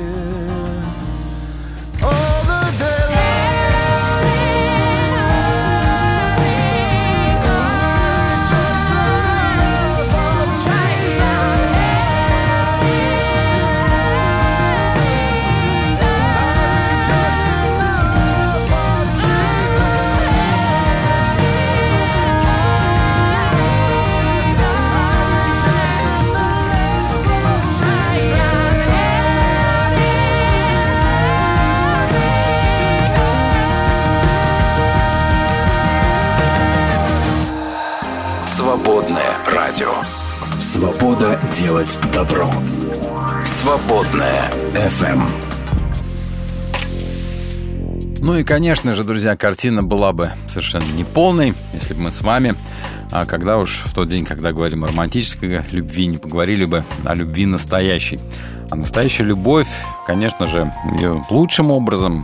радио. Свобода делать добро. Свободная FM. Ну и, конечно же, друзья, картина была бы совершенно неполной, если бы мы с вами, а когда уж в тот день, когда говорим о романтической любви, не поговорили бы о любви настоящей. А настоящая любовь, конечно же, ее лучшим образом,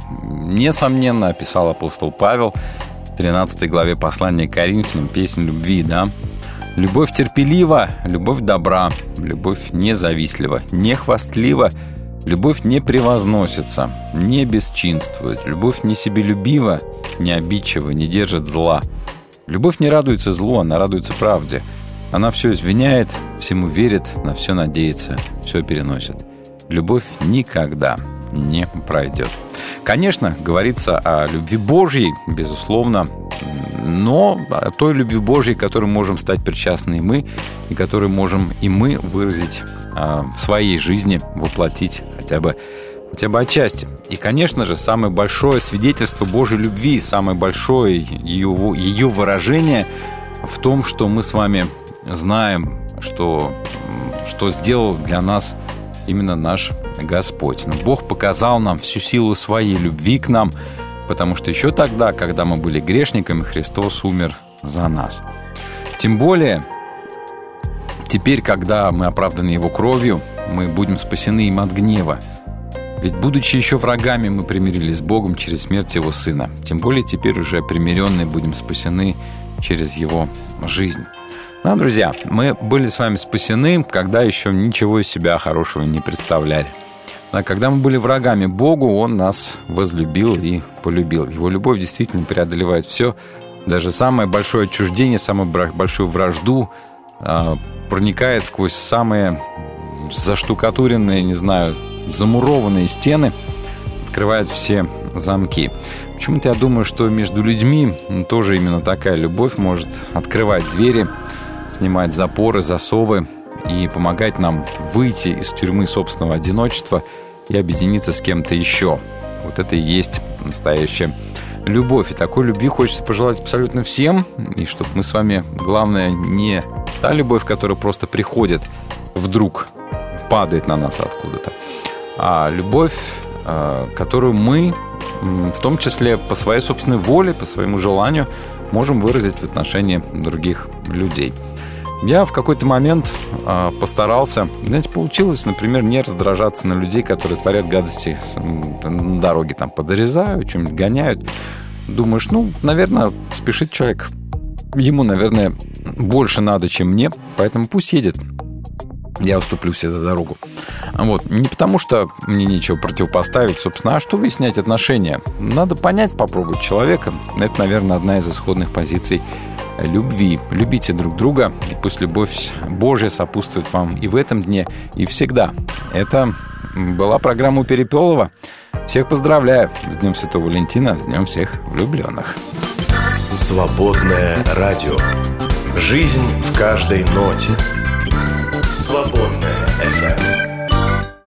несомненно, описал апостол Павел в 13 главе послания к Коринфянам, песнь любви, да, Любовь терпелива, любовь добра, любовь независтлива, не хвастлива, любовь не превозносится, не бесчинствует, любовь не себелюбива, не обидчива, не держит зла. Любовь не радуется злу, она радуется правде. Она все извиняет, всему верит, на все надеется, все переносит. Любовь никогда не пройдет. Конечно, говорится о любви Божьей, безусловно, но о той любви Божьей, которой можем стать причастны и мы, и которую можем и мы выразить а, в своей жизни, воплотить хотя бы, хотя бы отчасти. И, конечно же, самое большое свидетельство Божьей любви, самое большое ее, ее выражение в том, что мы с вами знаем, что, что сделал для нас именно наш Господь. Но Бог показал нам всю силу своей любви к нам, потому что еще тогда, когда мы были грешниками, Христос умер за нас. Тем более, теперь, когда мы оправданы Его кровью, мы будем спасены им от гнева. Ведь, будучи еще врагами, мы примирились с Богом через смерть Его Сына. Тем более, теперь уже примиренные будем спасены через Его жизнь. Ну, друзья, мы были с вами спасены, когда еще ничего из себя хорошего не представляли. А когда мы были врагами Богу, Он нас возлюбил и полюбил. Его любовь действительно преодолевает все. Даже самое большое отчуждение, самую большую вражду а, проникает сквозь самые заштукатуренные, не знаю, замурованные стены, открывает все замки. Почему-то я думаю, что между людьми тоже именно такая любовь может открывать двери, снимать запоры, засовы и помогать нам выйти из тюрьмы собственного одиночества и объединиться с кем-то еще. Вот это и есть настоящая любовь. И такой любви хочется пожелать абсолютно всем. И чтобы мы с вами, главное, не та любовь, которая просто приходит вдруг, падает на нас откуда-то, а любовь, э, которую мы, в том числе по своей собственной воле, по своему желанию, можем выразить в отношении других людей. Я в какой-то момент э, постарался, знаете, получилось, например, не раздражаться на людей, которые творят гадости на дороге, там подорезают, что-нибудь гоняют. Думаешь, ну, наверное, спешит человек. Ему, наверное, больше надо, чем мне, поэтому пусть едет. Я уступлю себе дорогу. Вот. Не потому, что мне нечего противопоставить, собственно, а что выяснять отношения. Надо понять, попробовать человека. Это, наверное, одна из исходных позиций любви. Любите друг друга, и пусть любовь Божья сопутствует вам и в этом дне, и всегда. Это была программа Перепелова. Всех поздравляю с Днем Святого Валентина, с Днем всех влюбленных. Свободное радио. Жизнь в каждой ноте свободная.